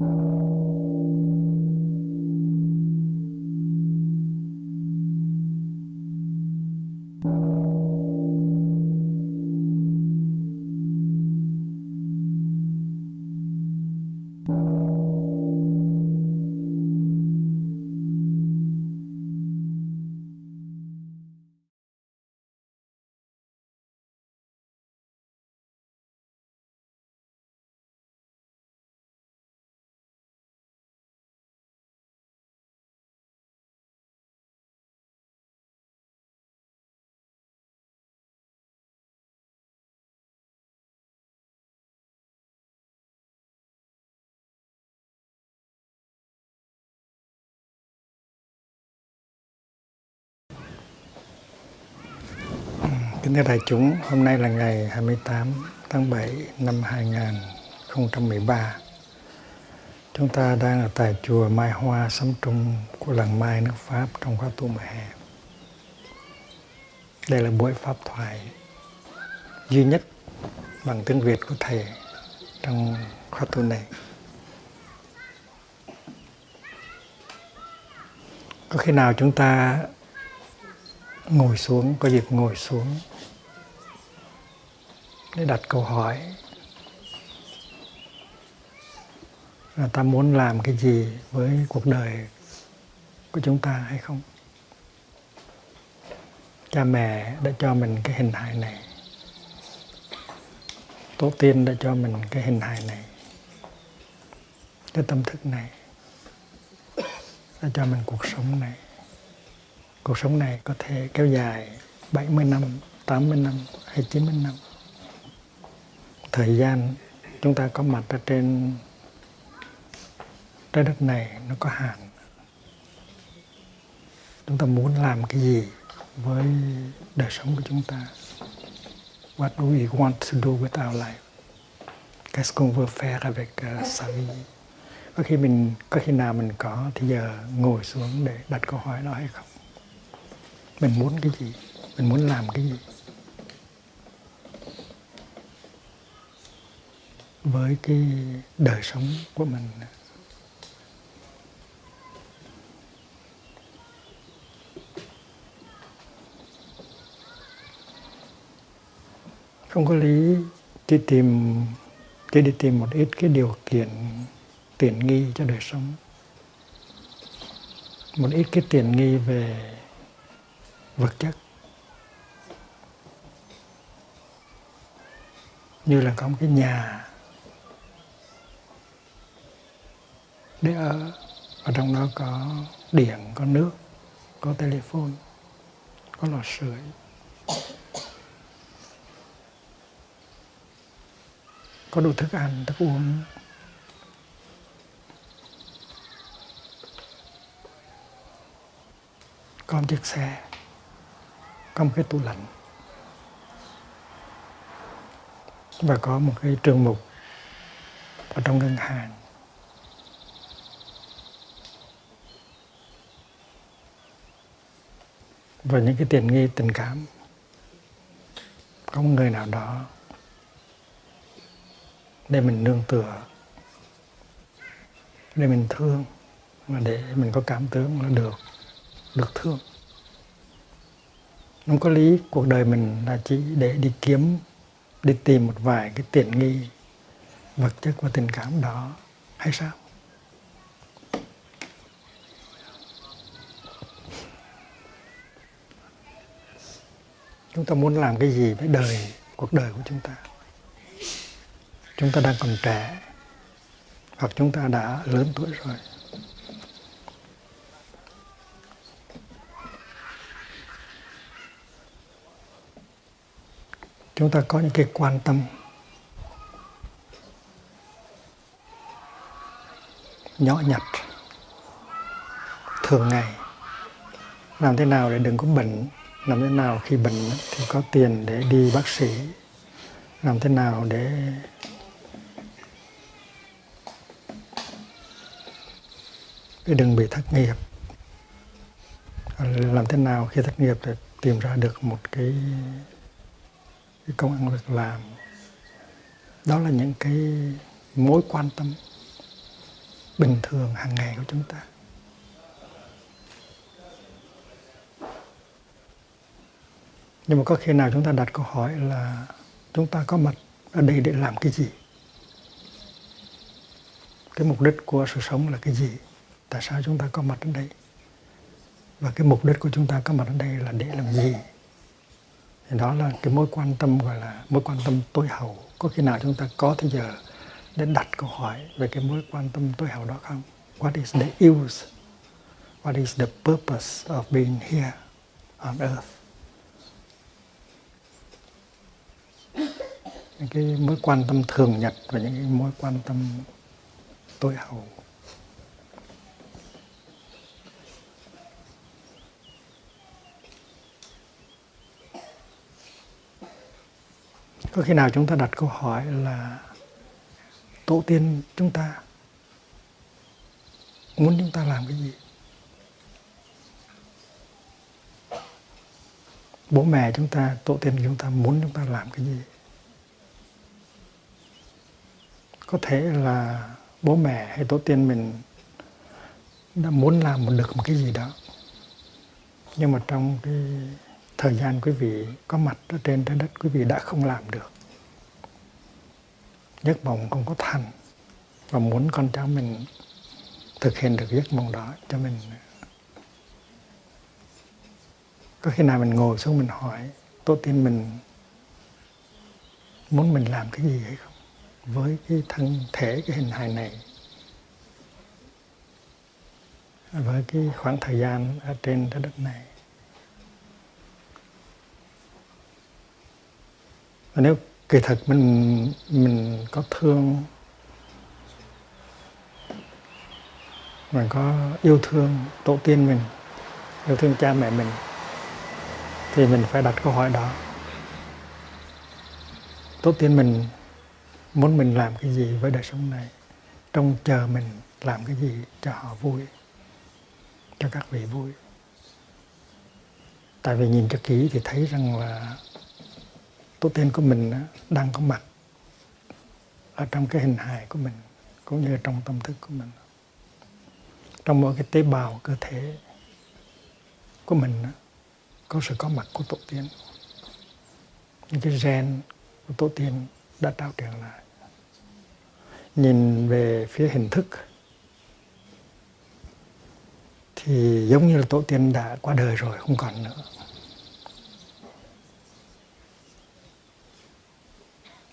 you Kính thưa đại chúng, hôm nay là ngày 28 tháng 7 năm 2013. Chúng ta đang ở tại chùa Mai Hoa sấm Trung của làng Mai nước Pháp trong khóa tu mùa hè. Đây là buổi pháp thoại duy nhất bằng tiếng Việt của Thầy trong khóa tu này. Có khi nào chúng ta ngồi xuống, có dịp ngồi xuống để đặt câu hỏi. Là ta muốn làm cái gì với cuộc đời của chúng ta hay không? Cha mẹ đã cho mình cái hình hài này. Tổ tiên đã cho mình cái hình hài này. Cái tâm thức này đã cho mình cuộc sống này. Cuộc sống này có thể kéo dài 70 năm, 80 năm hay 90 năm thời gian chúng ta có mặt ở trên trái đất này nó có hạn. Chúng ta muốn làm cái gì với đời sống của chúng ta? What do we want to do with our life? Qu'est-ce qu'on veut faire avec uh, sa vie có khi mình có khi nào mình có thì giờ ngồi xuống để đặt câu hỏi đó hay không? Mình muốn cái gì? Mình muốn làm cái gì? Với cái đời sống của mình. Không có lý đi tìm chỉ đi tìm một ít cái điều kiện tiện nghi cho đời sống. Một ít cái tiện nghi về vật chất. Như là có một cái nhà để ở ở trong đó có điện, có nước, có telephone, có lò sưởi. Có đủ thức ăn, thức uống. Có một chiếc xe, có một cái tủ lạnh. Và có một cái trường mục ở trong ngân hàng. Và những cái tiền nghi, tình cảm. Có một người nào đó để mình nương tựa, để mình thương và để mình có cảm tưởng là được được thương. Không có lý, cuộc đời mình là chỉ để đi kiếm, đi tìm một vài cái tiện nghi, vật chất và tình cảm đó. Hay sao? Chúng ta muốn làm cái gì với đời, cuộc đời của chúng ta? Chúng ta đang còn trẻ, hoặc chúng ta đã lớn tuổi rồi. Chúng ta có những cái quan tâm. Nhỏ nhặt. Thường ngày. Làm thế nào để đừng có bệnh? Làm thế nào khi bệnh thì có tiền để đi bác sĩ, làm thế nào để để đừng bị thất nghiệp. Làm thế nào khi thất nghiệp để tìm ra được một cái cái công ăn việc làm. Đó là những cái mối quan tâm bình thường hàng ngày của chúng ta. Nhưng mà có khi nào chúng ta đặt câu hỏi là chúng ta có mặt ở đây để làm cái gì? Cái mục đích của sự sống là cái gì? Tại sao chúng ta có mặt ở đây? Và cái mục đích của chúng ta có mặt ở đây là để làm gì? Thì đó là cái mối quan tâm, gọi là mối quan tâm tối hậu. Có khi nào chúng ta có thời giờ để đặt câu hỏi về cái mối quan tâm tối hậu đó không? What is the use? What is the purpose of being here on earth? Những cái mối quan tâm thường nhật và những cái mối quan tâm tối hậu. Có khi nào chúng ta đặt câu hỏi là tổ tiên chúng ta muốn chúng ta làm cái gì? Bố mẹ chúng ta, tổ tiên chúng ta muốn chúng ta làm cái gì? Có thể là bố mẹ hay tổ tiên mình đã muốn làm một được một cái gì đó. Nhưng mà trong cái thời gian quý vị có mặt ở trên trái đất, quý vị đã không làm được. Giấc mộng không có thành và muốn con cháu mình thực hiện được giấc mộng đó cho mình. Có khi nào mình ngồi xuống mình hỏi tổ tiên mình muốn mình làm cái gì hay không? Với cái thân thể, cái hình hài này. Với cái khoảng thời gian ở trên trái đất này. Và nếu kỳ thực mình mình có thương, mình có yêu thương, tổ tiên mình, yêu thương cha mẹ mình, thì mình phải đặt câu hỏi đó. Tổ tiên mình muốn mình làm cái gì với đời sống này, trông chờ mình làm cái gì cho họ vui, cho các vị vui. Tại vì nhìn cho kỹ thì thấy rằng là tổ tiên của mình đang có mặt ở trong cái hình hài của mình, cũng như trong tâm thức của mình. Trong mỗi cái tế bào, cơ thể của mình có sự có mặt của tổ tiên. Những cái gen của tổ tiên đã trao truyền lại nhìn về phía hình thức, thì giống như là tổ tiên đã qua đời rồi, không còn nữa.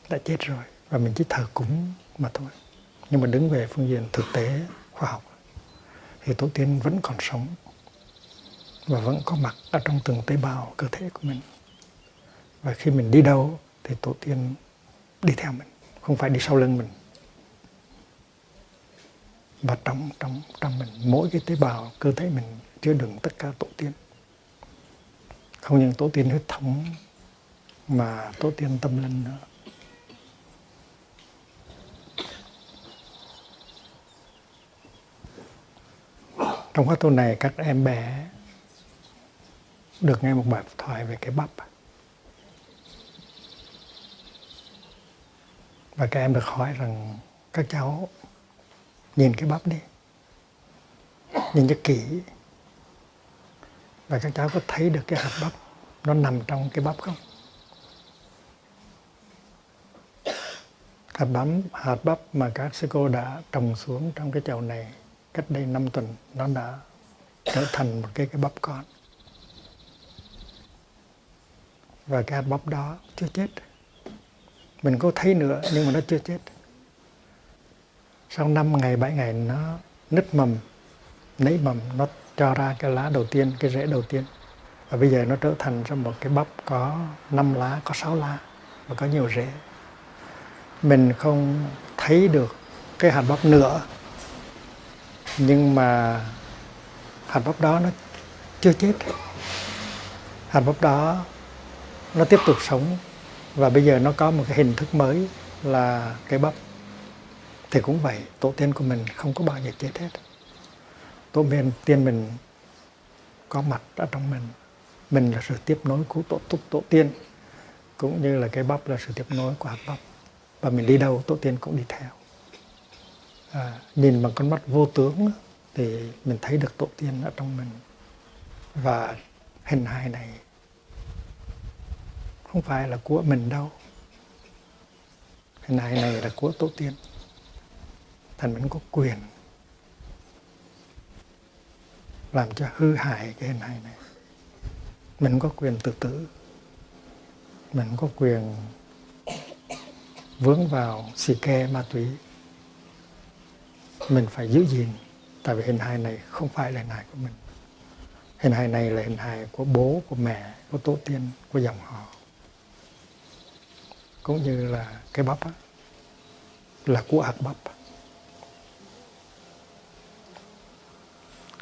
Đã chết rồi, và mình chỉ thờ cúng mà thôi. Nhưng mà đứng về phương diện thực tế, khoa học, thì tổ tiên vẫn còn sống và vẫn có mặt ở trong từng tế bào cơ thể của mình. Và khi mình đi đâu, thì tổ tiên đi theo mình, không phải đi sau lưng mình và trong trong trong mình, mỗi cái tế bào, cơ thể mình chứa đựng tất cả tổ tiên. Không những tổ tiên huyết thống, mà tổ tiên tâm linh nữa. Trong khóa tu này, các em bé được nghe một bài thoại về cái bắp. Và các em được hỏi rằng, các cháu nhìn cái bắp đi. Nhìn cho kỹ. Và các cháu có thấy được cái hạt bắp nó nằm trong cái bắp không? Hạt bắp hạt bắp mà các sư cô đã trồng xuống trong cái chậu này cách đây 5 tuần, nó đã trở thành một cái cái bắp con. Và cái hạt bắp đó chưa chết. Mình có thấy nữa, nhưng mà nó chưa chết sau 5 ngày 7 ngày nó nứt mầm, nảy mầm, nó cho ra cái lá đầu tiên, cái rễ đầu tiên. Và bây giờ nó trở thành ra một cái bắp có 5 lá, có 6 lá và có nhiều rễ. Mình không thấy được cái hạt bắp nữa. Nhưng mà hạt bắp đó nó chưa chết. Hạt bắp đó nó tiếp tục sống. Và bây giờ nó có một cái hình thức mới là cái bắp thì cũng vậy tổ tiên của mình không có bao giờ chết hết. Tổ tiên mình có mặt ở trong mình. Mình là sự tiếp nối của tổ tổ, tổ tiên cũng như là cái bắp là sự tiếp nối của hạt bắp. Và mình đi đâu tổ tiên cũng đi theo. À, nhìn bằng con mắt vô tướng thì mình thấy được tổ tiên ở trong mình. Và hình hài này không phải là của mình đâu. Hình hài này là của tổ tiên thành mình có quyền làm cho hư hại cái hình hài này. Mình có quyền tự tử. Mình có quyền vướng vào xì ke ma túy. Mình phải giữ gìn tại vì hình hài này không phải là hình hài của mình. Hình hài này là hình hài của bố của mẹ của tổ tiên của dòng họ. Cũng như là cái bắp á, là của hạt bắp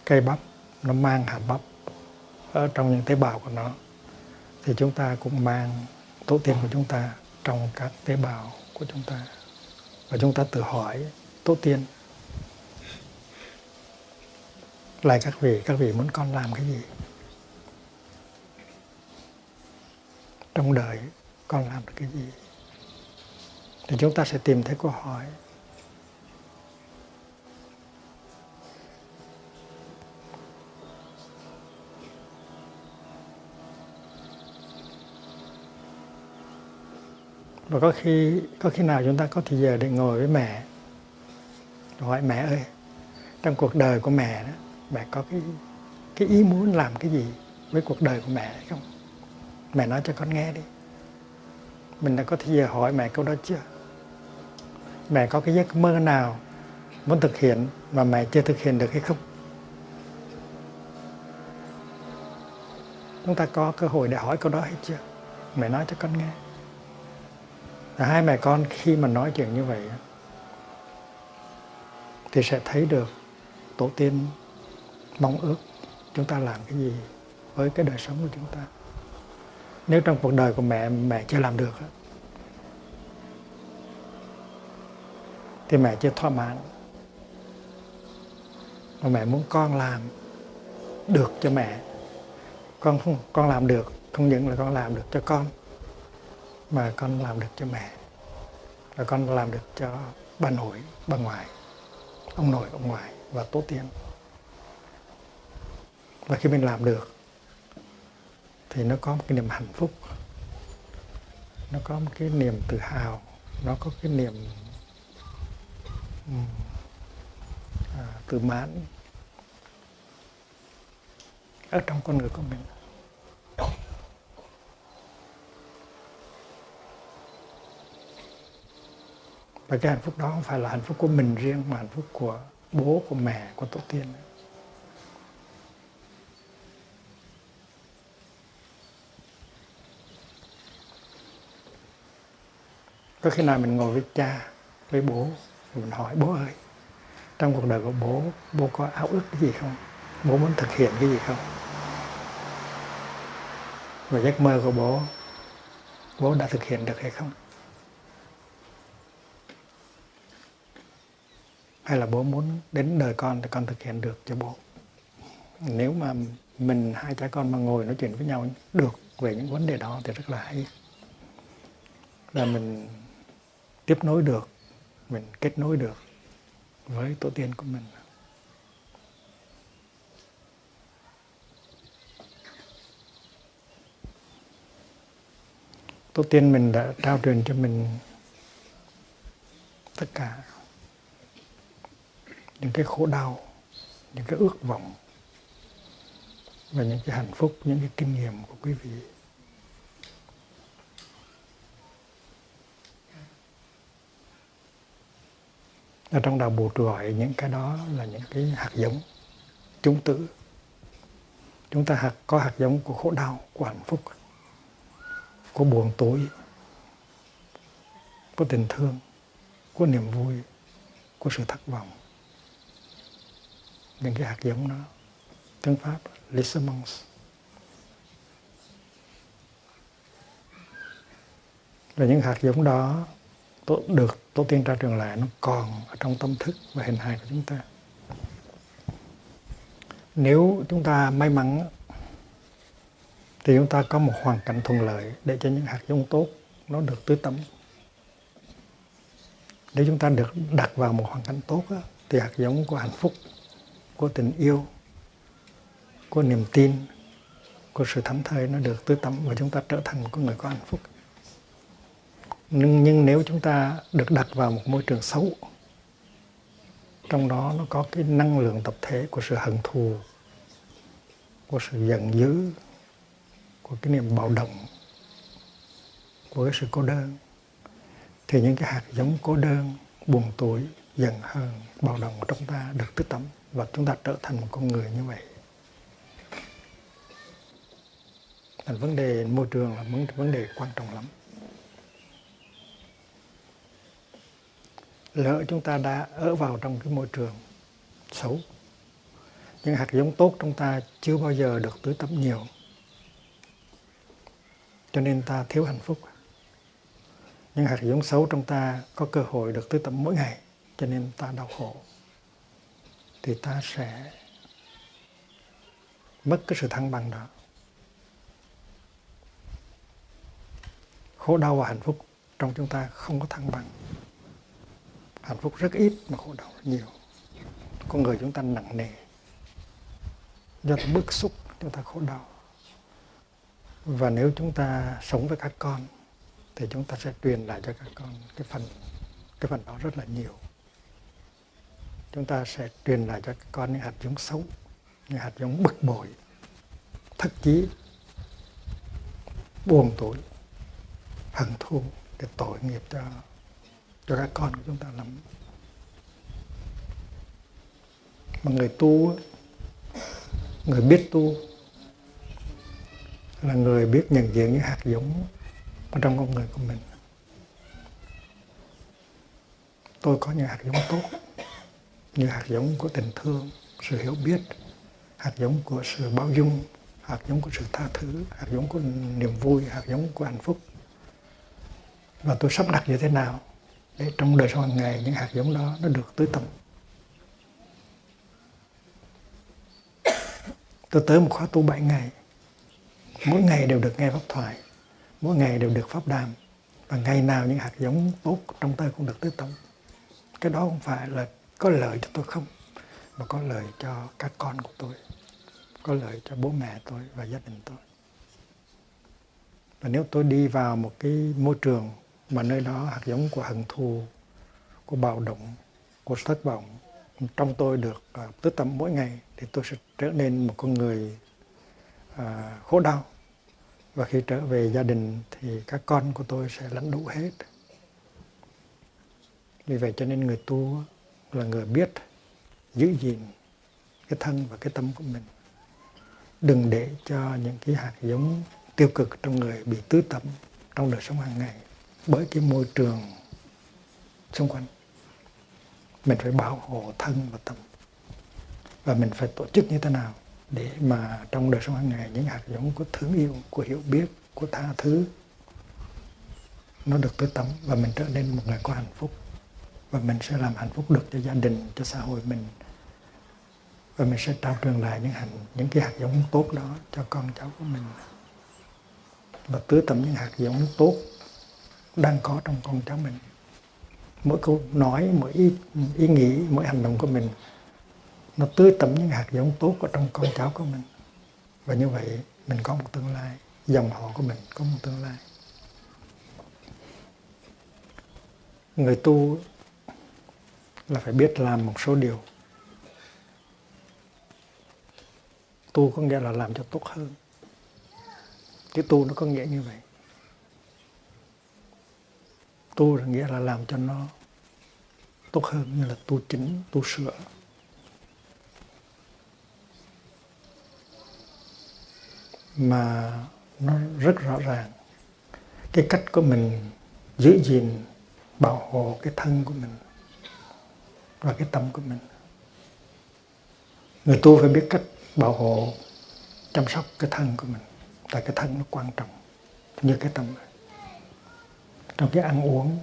cây bắp, nó mang hạt bắp ở trong những tế bào của nó. Thì chúng ta cũng mang tổ tiên của chúng ta trong các tế bào của chúng ta. Và chúng ta tự hỏi, tổ tiên, lại các vị các vị muốn con làm cái gì? Trong đời con làm được cái gì? Thì chúng ta sẽ tìm thấy câu hỏi và có khi có khi nào chúng ta có thời giờ để ngồi với mẹ? Hỏi mẹ ơi, trong cuộc đời của mẹ đó, mẹ có cái cái ý muốn làm cái gì với cuộc đời của mẹ hay không? Mẹ nói cho con nghe đi. Mình đã có thời giờ hỏi mẹ câu đó chưa? Mẹ có cái giấc mơ nào muốn thực hiện mà mẹ chưa thực hiện được hay không? Chúng ta có cơ hội để hỏi câu đó hay chưa? Mẹ nói cho con nghe hai mẹ con khi mà nói chuyện như vậy thì sẽ thấy được tổ tiên mong ước chúng ta làm cái gì với cái đời sống của chúng ta. Nếu trong cuộc đời của mẹ mẹ chưa làm được thì mẹ chưa thỏa mãn. Mà mẹ muốn con làm được cho mẹ. Con không, con làm được, không những là con làm được cho con mà con làm được cho mẹ và con làm được cho bà nội bà ngoại ông nội ông ngoại và tổ tiên. Và khi mình làm được thì nó có một cái niềm hạnh phúc nó có một cái niềm tự hào nó có cái niềm à, tự mãn ở trong con người của mình. Và cái hạnh phúc đó không phải là hạnh phúc của mình riêng, mà hạnh phúc của bố, của mẹ, của tổ tiên. Có khi nào mình ngồi với cha, với bố mình hỏi, bố ơi, trong cuộc đời của bố bố có ao ước cái gì không? Bố muốn thực hiện cái gì không? Và giấc mơ của bố bố đã thực hiện được hay không? Hay là bố muốn đến đời con thì con thực hiện được cho bố. Nếu mà mình hai cha con mà ngồi nói chuyện với nhau được về những vấn đề đó thì rất là hay. Là mình tiếp nối được, mình kết nối được với tổ tiên của mình. Tổ tiên mình đã trao truyền cho mình tất cả những cái khổ đau, những cái ước vọng và những cái hạnh phúc, những cái kinh nghiệm của quý vị. Ở trong đạo bộ gọi những cái đó là những cái hạt giống chúng tử. Chúng ta hạt, có hạt giống của khổ đau, của hạnh phúc, của buồn tối, của tình thương, của niềm vui, của sự thất vọng những cái hạt giống đó. Tiếng pháp lissamons và những hạt giống đó tổ, được tổ tiên tra trường lại nó còn ở trong tâm thức và hình hài của chúng ta. Nếu chúng ta may mắn thì chúng ta có một hoàn cảnh thuận lợi để cho những hạt giống tốt nó được tưới tắm nếu chúng ta được đặt vào một hoàn cảnh tốt thì hạt giống của hạnh phúc của tình yêu của niềm tin của sự thấm thơi nó được tưới tắm và chúng ta trở thành một con người có hạnh phúc. Nhưng, nhưng nếu chúng ta được đặt vào một môi trường xấu trong đó nó có cái năng lượng tập thể của sự hận thù của sự giận dữ của cái niềm bạo động của cái sự cô đơn thì những cái hạt giống cô đơn buồn tuổi giận hờn bạo động của chúng ta được tưới tắm và chúng ta trở thành một con người như vậy. Thành vấn đề môi trường là vấn vấn đề quan trọng lắm. Lỡ chúng ta đã ở vào trong cái môi trường xấu, những hạt giống tốt trong ta chưa bao giờ được tưới tắm nhiều, cho nên ta thiếu hạnh phúc. Những hạt giống xấu trong ta có cơ hội được tưới tắm mỗi ngày, cho nên ta đau khổ thì ta sẽ mất cái sự thăng bằng đó. Khổ đau và hạnh phúc trong chúng ta không có thăng bằng. Hạnh phúc rất ít mà khổ đau nhiều. Con người chúng ta nặng nề. Do ta bức xúc chúng ta khổ đau. Và nếu chúng ta sống với các con, thì chúng ta sẽ truyền lại cho các con cái phần cái phần đó rất là nhiều chúng ta sẽ truyền lại cho con những hạt giống xấu, những hạt giống bực bội, thất chí, buồn tuổi hận thù để tội nghiệp cho cho các con của chúng ta lắm. Mà người tu, người biết tu là người biết nhận diện những hạt giống ở trong con người của mình. Tôi có những hạt giống tốt như hạt giống của tình thương, sự hiểu biết, hạt giống của sự bao dung, hạt giống của sự tha thứ, hạt giống của niềm vui, hạt giống của hạnh phúc. Và tôi sắp đặt như thế nào để trong đời sống hàng ngày những hạt giống đó nó được tưới tầm tôi tới một khóa tu 7 ngày. Mỗi ngày đều được nghe pháp thoại, mỗi ngày đều được pháp đàm, và ngày nào những hạt giống tốt trong tôi cũng được tưới tầm cái đó không phải là có lợi cho tôi không? Mà có lợi cho các con của tôi. Có lợi cho bố mẹ tôi và gia đình tôi. Và nếu tôi đi vào một cái môi trường mà nơi đó hạt giống của hận thù của bạo động của thất vọng trong tôi được uh, tứ tâm mỗi ngày thì tôi sẽ trở nên một con người uh, khổ đau. Và khi trở về gia đình thì các con của tôi sẽ lãnh đủ hết. Vì vậy cho nên người tu là người biết giữ gìn cái thân và cái tâm của mình. Đừng để cho những cái hạt giống tiêu cực trong người bị tứ tẩm trong đời sống hàng ngày bởi cái môi trường xung quanh. Mình phải bảo hộ thân và tâm. Và mình phải tổ chức như thế nào để mà trong đời sống hàng ngày những hạt giống của thương yêu, của hiểu biết, của tha thứ nó được tứ tắm và mình trở nên một người có hạnh phúc và mình sẽ làm hạnh phúc được cho gia đình cho xã hội mình. Và mình sẽ trao truyền lại những hạnh những cái hạt giống tốt đó cho con cháu của mình. Và tưới tẩm những hạt giống tốt đang có trong con cháu mình. Mỗi câu nói mỗi ý, ý nghĩ mỗi hành động của mình nó tưới tẩm những hạt giống tốt ở trong con cháu của mình. Và như vậy mình có một tương lai dòng họ của mình có một tương lai. Người tu là phải biết làm một số điều. Tu có nghĩa là làm cho tốt hơn. Cái tu nó có nghĩa như vậy. Tu là nghĩa là làm cho nó tốt hơn, như là tu chính, tu sửa. Mà nó rất rõ ràng. Cái cách của mình giữ gìn, bảo hộ cái thân của mình và cái tâm của mình. Người tu phải biết cách bảo hộ, chăm sóc cái thân của mình. Tại cái thân nó quan trọng như cái tâm. Trong cái ăn uống,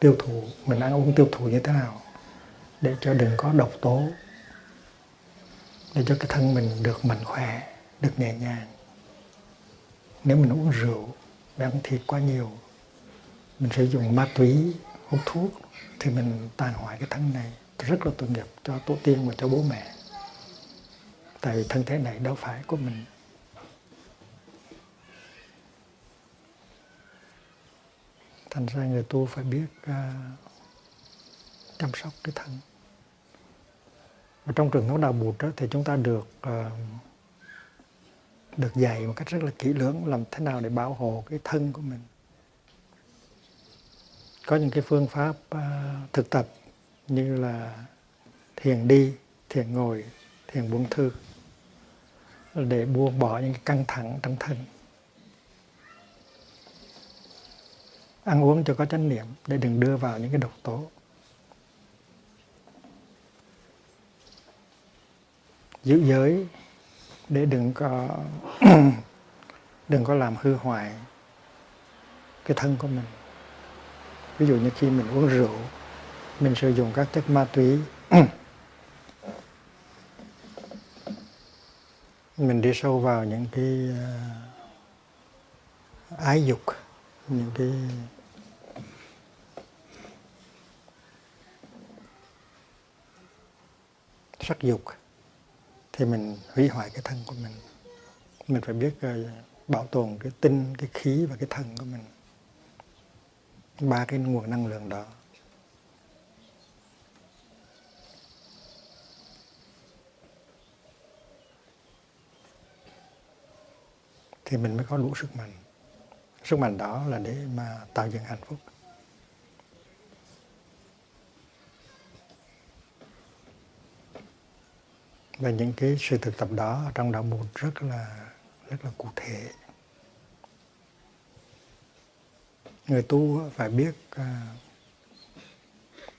tiêu thụ, mình ăn uống tiêu thụ như thế nào để cho đừng có độc tố, để cho cái thân mình được mạnh khỏe, được nhẹ nhàng. Nếu mình uống rượu ăn thịt quá nhiều, mình sử dụng ma túy, hút thuốc thì mình tàn hoại cái thân này rất là tội nghiệp cho tổ tiên và cho bố mẹ. Tại vì thân thể này đâu phải của mình. Thành ra người tu phải biết uh, chăm sóc cái thân. Và trong trường thống đạo bụt đó, thì chúng ta được uh, được dạy một cách rất là kỹ lưỡng làm thế nào để bảo hộ cái thân của mình có những cái phương pháp uh, thực tập như là thiền đi thiền ngồi thiền buông thư để buông bỏ những cái căng thẳng trong thân. Ăn uống cho có chánh niệm để đừng đưa vào những cái độc tố. Giữ giới để đừng có đừng có làm hư hoại cái thân của mình ví dụ như khi mình uống rượu, mình sử dụng các chất ma túy, mình đi sâu vào những cái ờ, ái dục, những cái sắc dục, thì mình hủy hoại cái thân của mình. Mình phải biết ờ, bảo tồn cái tinh, cái khí và cái thân của mình ba cái nguồn năng lượng đó. Thì mình mới có đủ sức mạnh. Sức mạnh đó là để mà tạo dựng hạnh phúc. Và những cái sự thực tập đó trong đạo Bụt rất là rất là cụ thể. Người tu phải biết uh,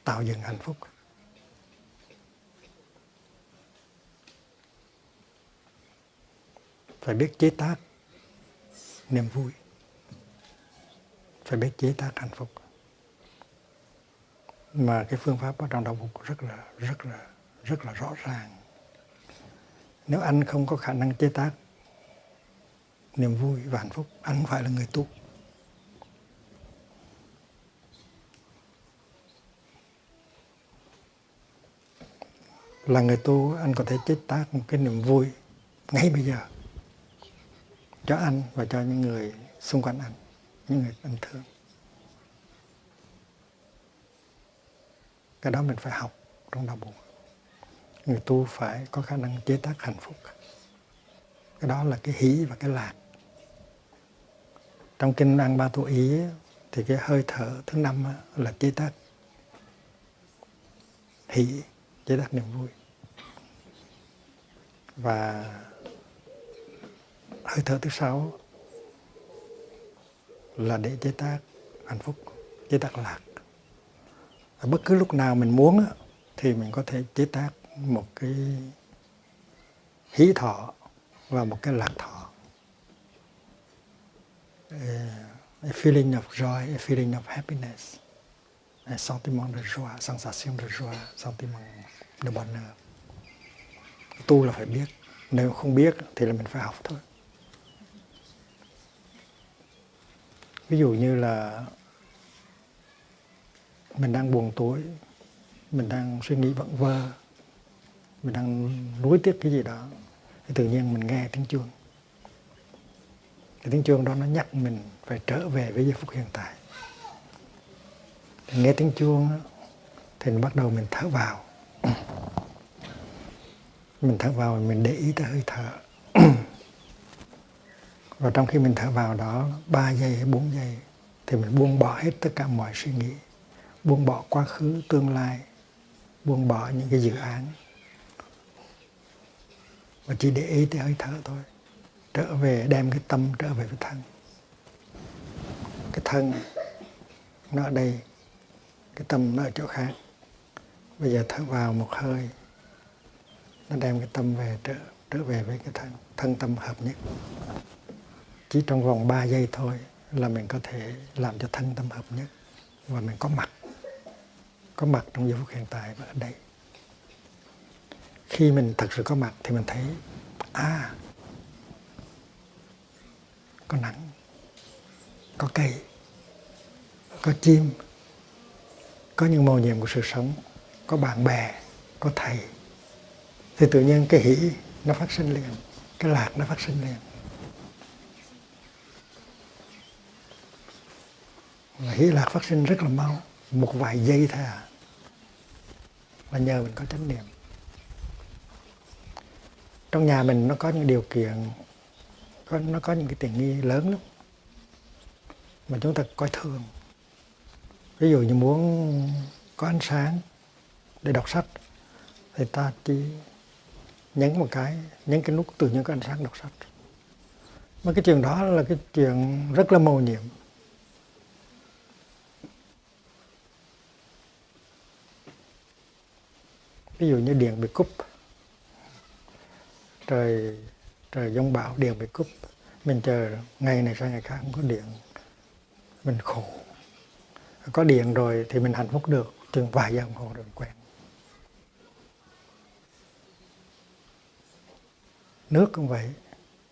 tạo dựng hạnh phúc. Phải biết chế tác niềm vui. Phải biết chế tác hạnh phúc. Mà cái phương pháp ở trong đạo Phật rất là rất là rất là rõ ràng. Nếu anh không có khả năng chế tác niềm vui và hạnh phúc anh không phải là người tu. Là người tu, anh có thể chế tác một cái niềm vui ngay bây giờ cho anh và cho những người xung quanh anh, những người anh thương. Cái đó mình phải học trong đạo buồn người tu phải có khả năng chế tác hạnh phúc. Cái đó là cái hỷ và cái lạc. Trong kinh An Ba Tu Ý thì cái hơi thở thứ năm là chế tác hỷ chế tác niềm vui và hơi thở thứ sáu là để chế tác hạnh phúc, chế tác lạc. Và bất cứ lúc nào mình muốn thì mình có thể chế tác một cái hí thọ và một cái lạc thọ. A feeling of joy, a feeling of happiness. Un sentiment de joie, sensation de joie, sentiment de bonheur tu là phải biết. Nếu không biết thì là mình phải học thôi. Ví dụ như là mình đang buồn tối, mình đang suy nghĩ vẩn vơ, mình đang nuối tiếc cái gì đó, thì tự nhiên mình nghe tiếng chuông. Cái tiếng chuông đó nó nhắc mình phải trở về với giây phút hiện tại. Thì nghe tiếng chuông thì mình bắt đầu mình thở vào mình thở vào, mình để ý tới hơi thở. Và trong khi mình thở vào đó 3 giây hay 4 giây, thì mình buông bỏ hết tất cả mọi suy nghĩ. Buông bỏ quá khứ, tương lai. Buông bỏ những cái dự án. Và chỉ để ý tới hơi thở thôi. Trở về, đem cái tâm trở về với thân. Cái thân, nó ở đây. Cái tâm nó ở chỗ khác. Bây giờ thở vào một hơi nó đem cái tâm về trở trở về với cái thân thân tâm hợp nhất. Chỉ trong vòng 3 giây thôi là mình có thể làm cho thân tâm hợp nhất và mình có mặt có mặt trong giây phút hiện tại và ở đây. Khi mình thật sự có mặt thì mình thấy à có nắng, có cây, có chim, có những màu nhiệm của sự sống, có bạn bè, có thầy thì tự nhiên cái hỷ nó phát sinh liền cái lạc nó phát sinh liền. Và hỷ lạc phát sinh rất là mau một vài giây thôi à là nhờ mình có chánh niệm. Trong nhà mình nó có những điều kiện có, nó có những cái tiện nghi lớn lắm. Mà chúng ta coi thường. Ví dụ như muốn có ánh sáng để đọc sách thì ta chỉ nhấn một cái nhấn cái nút tự nhiên có ánh sáng đọc sách mà cái chuyện đó là cái chuyện rất là mầu nhiệm. Ví dụ như điện bị cúp. Trời trời giông bão, điện bị cúp. Mình chờ ngày này sang ngày khác, không có điện. Mình khổ. Có điện rồi thì mình hạnh phúc được. Chừng vài giờ đồng hồ rồi quen. Nước cũng vậy.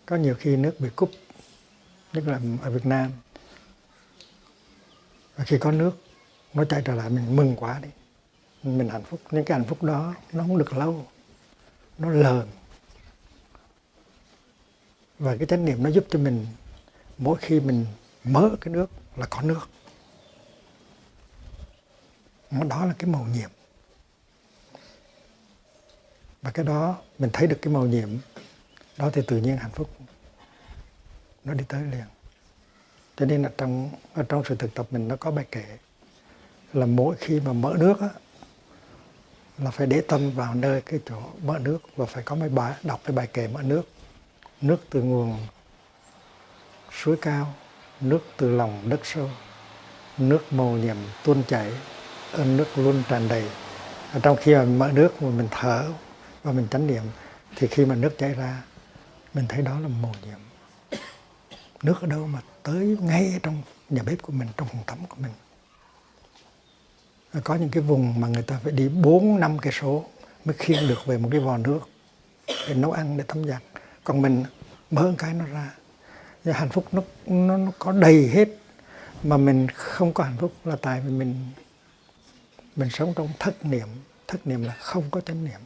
Có nhiều khi nước bị cúp, nhất là ở Việt Nam. Và khi có nước nó chạy trở lại, mình mừng quá đi. Mình hạnh phúc, những cái hạnh phúc đó, nó không được lâu. Nó lờn. Và cái chánh niệm nó giúp cho mình, mỗi khi mình mở cái nước là có nước. Đó là cái màu nhiệm. Và cái đó, mình thấy được cái màu nhiệm đó thì tự nhiên hạnh phúc. Nó đi tới liền. Cho nên là trong ở trong sự thực tập mình nó có bài kể là mỗi khi mà mở nước á, là phải để tâm vào nơi cái chỗ mở nước và phải có mấy bài đọc cái bài kể mở nước. Nước từ nguồn suối cao nước từ lòng đất sâu nước màu nhiệm tuôn chảy ơn nước luôn tràn đầy. Trong khi mà mở nước mà mình thở và mình chánh niệm thì khi mà nước chảy ra mình thấy đó là mồ nhiệm. Nước ở đâu mà tới ngay trong nhà bếp của mình trong phòng tắm của mình. Có những cái vùng mà người ta phải đi 4 năm cây số mới khiêng được về một cái vò nước để nấu ăn để tắm giặt. Còn mình mở cái nó ra. Và hạnh phúc nó, nó nó có đầy hết. Mà mình không có hạnh phúc là tại vì mình mình sống trong thất niệm. Thất niệm là không có chánh niệm.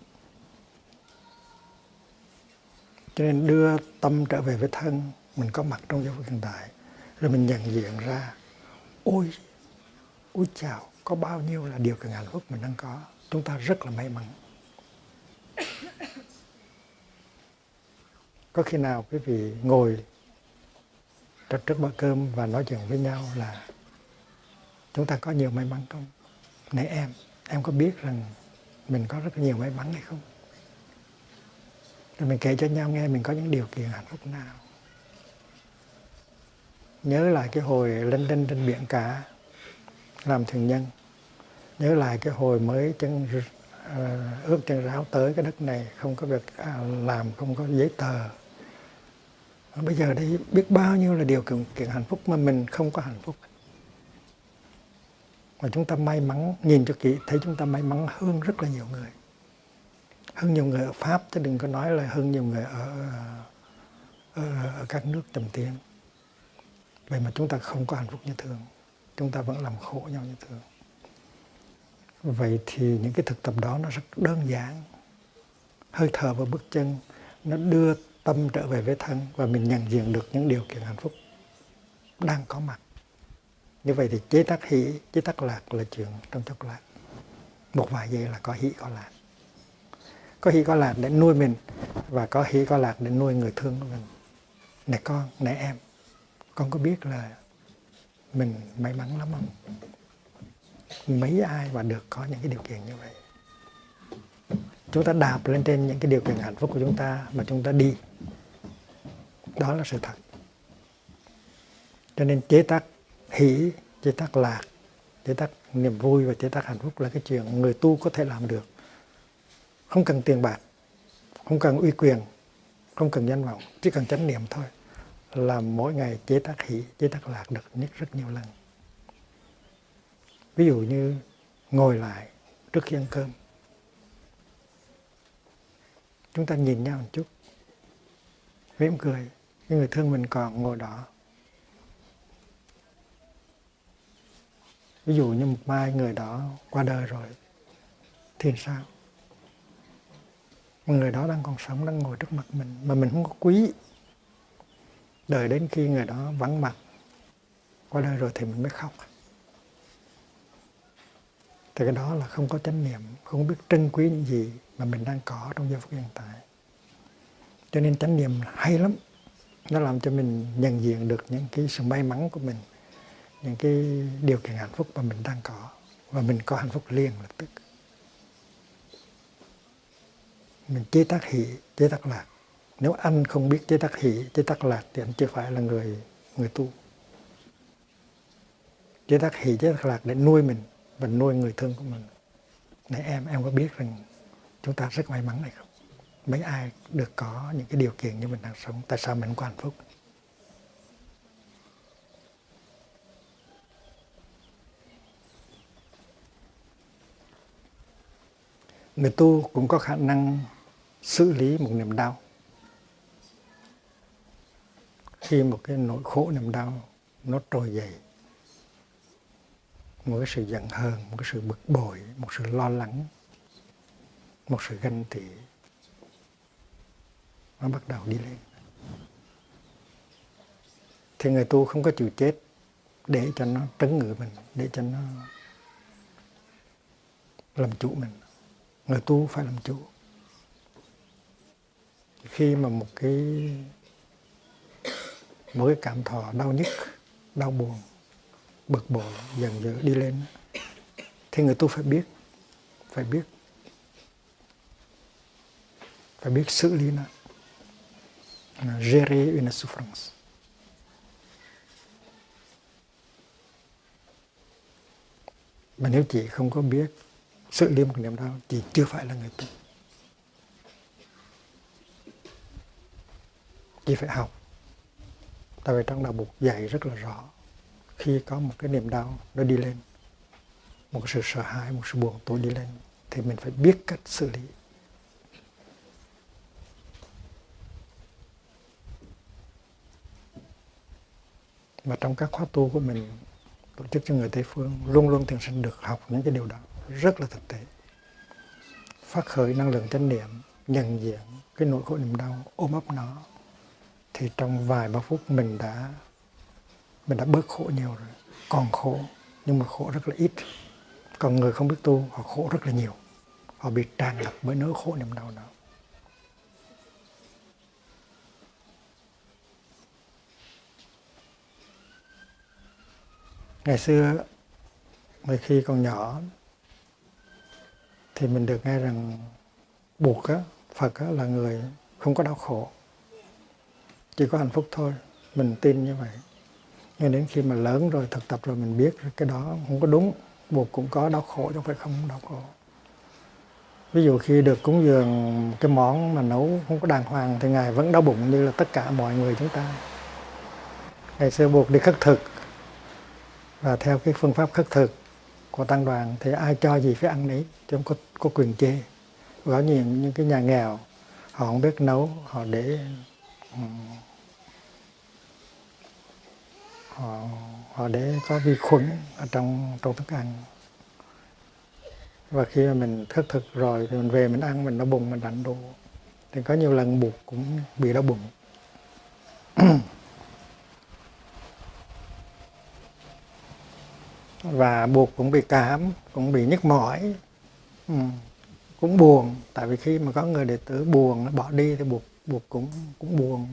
Cho nên đưa tâm trở về với thân, mình có mặt trong giây phút hiện tại. Rồi mình nhận diện ra, ôi ôi chào, có bao nhiêu là điều kiện hạnh phúc mình đang có. Chúng ta rất là may mắn. Có khi nào quý vị ngồi trước trước bữa cơm và nói chuyện với nhau là chúng ta có nhiều may mắn không? Này em em có biết rằng mình có rất nhiều may mắn hay không? Rồi mình kể cho nhau nghe mình có những điều kiện hạnh phúc nào. Nhớ lại cái hồi lên lên trên biển cả làm thường nhân. Nhớ lại cái hồi mới chân ờ, uh, ướp chân ráo tới cái đất này không có việc à, làm không có giấy tờ. Bây giờ đây biết bao nhiêu là điều kiện, kiện hạnh phúc mà mình không có hạnh phúc. Mà chúng ta may mắn nhìn cho kỹ thấy chúng ta may mắn hơn rất là nhiều người hơn nhiều người ở pháp chứ đừng có nói là hơn nhiều người ở, ở, ở các nước tầm tiến. Vậy mà chúng ta không có hạnh phúc như thường. Chúng ta vẫn làm khổ nhau như thường. Vậy thì những cái thực tập đó nó rất đơn giản. Hơi thở và bước chân nó đưa tâm trở về với thân và mình nhận diện được những điều kiện hạnh phúc đang có mặt. Như vậy thì chế tác hỷ chế tác lạc là chuyện trong chốc lát. Một vài giây là có hỷ có lạc có hỷ có lạc để nuôi mình, và có hỷ có lạc để nuôi người thương của mình. Này con này em, con có biết là mình may mắn lắm không? Mấy ai mà được có những cái điều kiện như vậy? Chúng ta đạp lên trên những cái điều kiện hạnh phúc của chúng ta mà chúng ta đi. Đó là sự thật. Cho nên chế tác hỷ, chế tác lạc, chế tác niềm vui và chế tác hạnh phúc là cái chuyện người tu có thể làm được không cần tiền bạc, không cần uy quyền, không cần danh vọng, chỉ cần chánh niệm thôi là mỗi ngày chế tác hỷ, chế tác lạc được nhất rất nhiều lần. Ví dụ như ngồi lại trước khi ăn cơm. Chúng ta nhìn nhau một chút. Mỉm cười cái người thương mình còn ngồi đó. Ví dụ như một mai người đó qua đời rồi, thì sao? Người đó đang còn sống, đang ngồi trước mặt mình, mà mình không có quý. Đợi đến khi người đó vắng mặt, qua đời rồi thì mình mới khóc. Thì cái đó là không có chánh niệm, không biết trân quý những gì mà mình đang có trong giây phút hiện tại. Cho nên chánh niệm hay lắm. Nó làm cho mình nhận diện được những cái sự may mắn của mình, những cái điều kiện hạnh phúc mà mình đang có. Và mình có hạnh phúc liền lập tức mình chế tác hỷ chế tác lạc. Nếu anh không biết chế tác hỷ chế tác lạc thì anh chưa phải là người người tu. Chế tác hỷ chế tác lạc để nuôi mình và nuôi người thương của mình. Này em em có biết rằng chúng ta rất may mắn này không? Mấy ai được có những cái điều kiện như mình đang sống, tại sao mình không có hạnh phúc? Người tu cũng có khả năng xử lý một niềm đau. Khi một cái nỗi khổ niềm đau nó trồi dậy, một cái sự giận hờn, một cái sự bực bội, một sự lo lắng, một sự ganh tị, nó bắt đầu đi lên. Thì người tu không có chịu chết để cho nó trấn ngự mình, để cho nó làm chủ mình. Người tu phải làm chủ khi mà một cái một cái cảm thọ đau nhức, đau buồn, bực bội dần dần đi lên, thì người tu phải biết phải biết phải biết xử lý nó. Gérer une souffrance. Mà nếu chị không có biết xử lý một niềm đau chị chưa phải là người tu. Chỉ phải học. Tại vì trong đạo buộc dạy rất là rõ. Khi có một cái niềm đau, nó đi lên. Một sự sợ hãi, một sự buồn tối đi lên, thì mình phải biết cách xử lý. Và trong các khóa tu của mình, tổ chức cho người Tây phương luôn luôn thường sinh được học những cái điều đó. Rất là thực tế. Phát khởi năng lượng chánh niệm, nhận diện cái nỗi khổ niềm đau, ôm ấp nó thì trong vài ba phút mình đã mình đã bớt khổ nhiều rồi. Còn khổ, nhưng mà khổ rất là ít. Còn người không biết tu, họ khổ rất là nhiều. Họ bị tràn ngập bởi nỗi khổ niềm đau đó. Ngày xưa ngày khi còn nhỏ, thì mình được nghe rằng buộc á, phật á là người không có đau khổ chỉ có hạnh phúc thôi. Mình tin như vậy. Nhưng đến khi mà lớn rồi thực tập rồi mình biết cái đó không có đúng. Buộc cũng có đau khổ chứ không phải không đau khổ. Ví dụ khi được cúng dường cái món mà nấu không có đàng hoàng thì ngài vẫn đau bụng như là tất cả mọi người chúng ta. Ngày xưa buộc đi khất thực. Và theo cái phương pháp khất thực của tăng đoàn thì ai cho gì phải ăn đấy chứ không có, có quyền chê. Có nhiều những cái nhà nghèo họ không biết nấu họ để ừ, họ họ để có vi khuẩn ở trong trong thức ăn. Và khi mà mình thức thực rồi thì mình về mình ăn, mình đau bụng, mình đánh đủ thì có nhiều lần buộc cũng bị đau bụng. Và buộc cũng bị cảm, cũng bị nhức mỏi. Ừ. cũng buồn. Tại vì khi mà có người đệ tử buồn, nó bỏ đi thì buộc buộc cũng cũng buồn.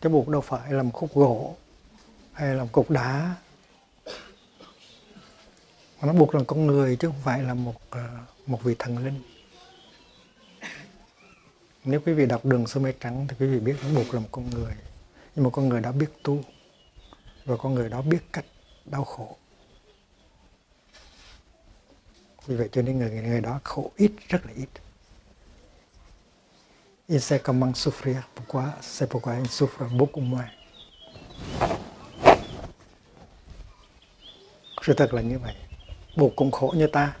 Chứ buộc đâu phải là một khúc gỗ hay là một cục đá mà nó buộc là con người chứ không phải là một ờ, một vị thần linh. Nếu quý vị đọc đường sơ mây trắng thì quý vị biết nó buộc là một con người. Nhưng mà con người đó biết tu, và con người đó biết cách đau khổ. Vì vậy cho nên người người đó khổ ít, rất là ít. Il sait comment souffrir pourquoi c'est pourquoi il souffre beaucoup moins sự thật là như vậy. Buộc cũng khổ như ta,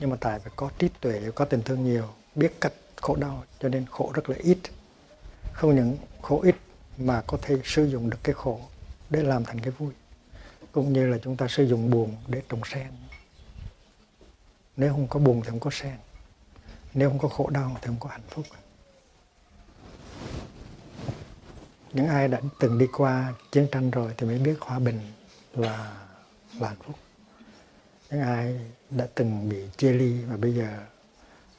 nhưng mà tại phải có trí tuệ, có tình thương nhiều, biết cách khổ đau, cho nên khổ rất là ít. Không những khổ ít mà có thể sử dụng được cái khổ để làm thành cái vui, cũng như là chúng ta sử dụng buồn để trồng sen. Nếu không có buồn thì không có sen, nếu không có khổ đau thì không có hạnh phúc. Những ai đã từng đi qua chiến tranh rồi thì mới biết hòa bình là và hạnh phúc. Những ai đã từng bị chia ly và bây giờ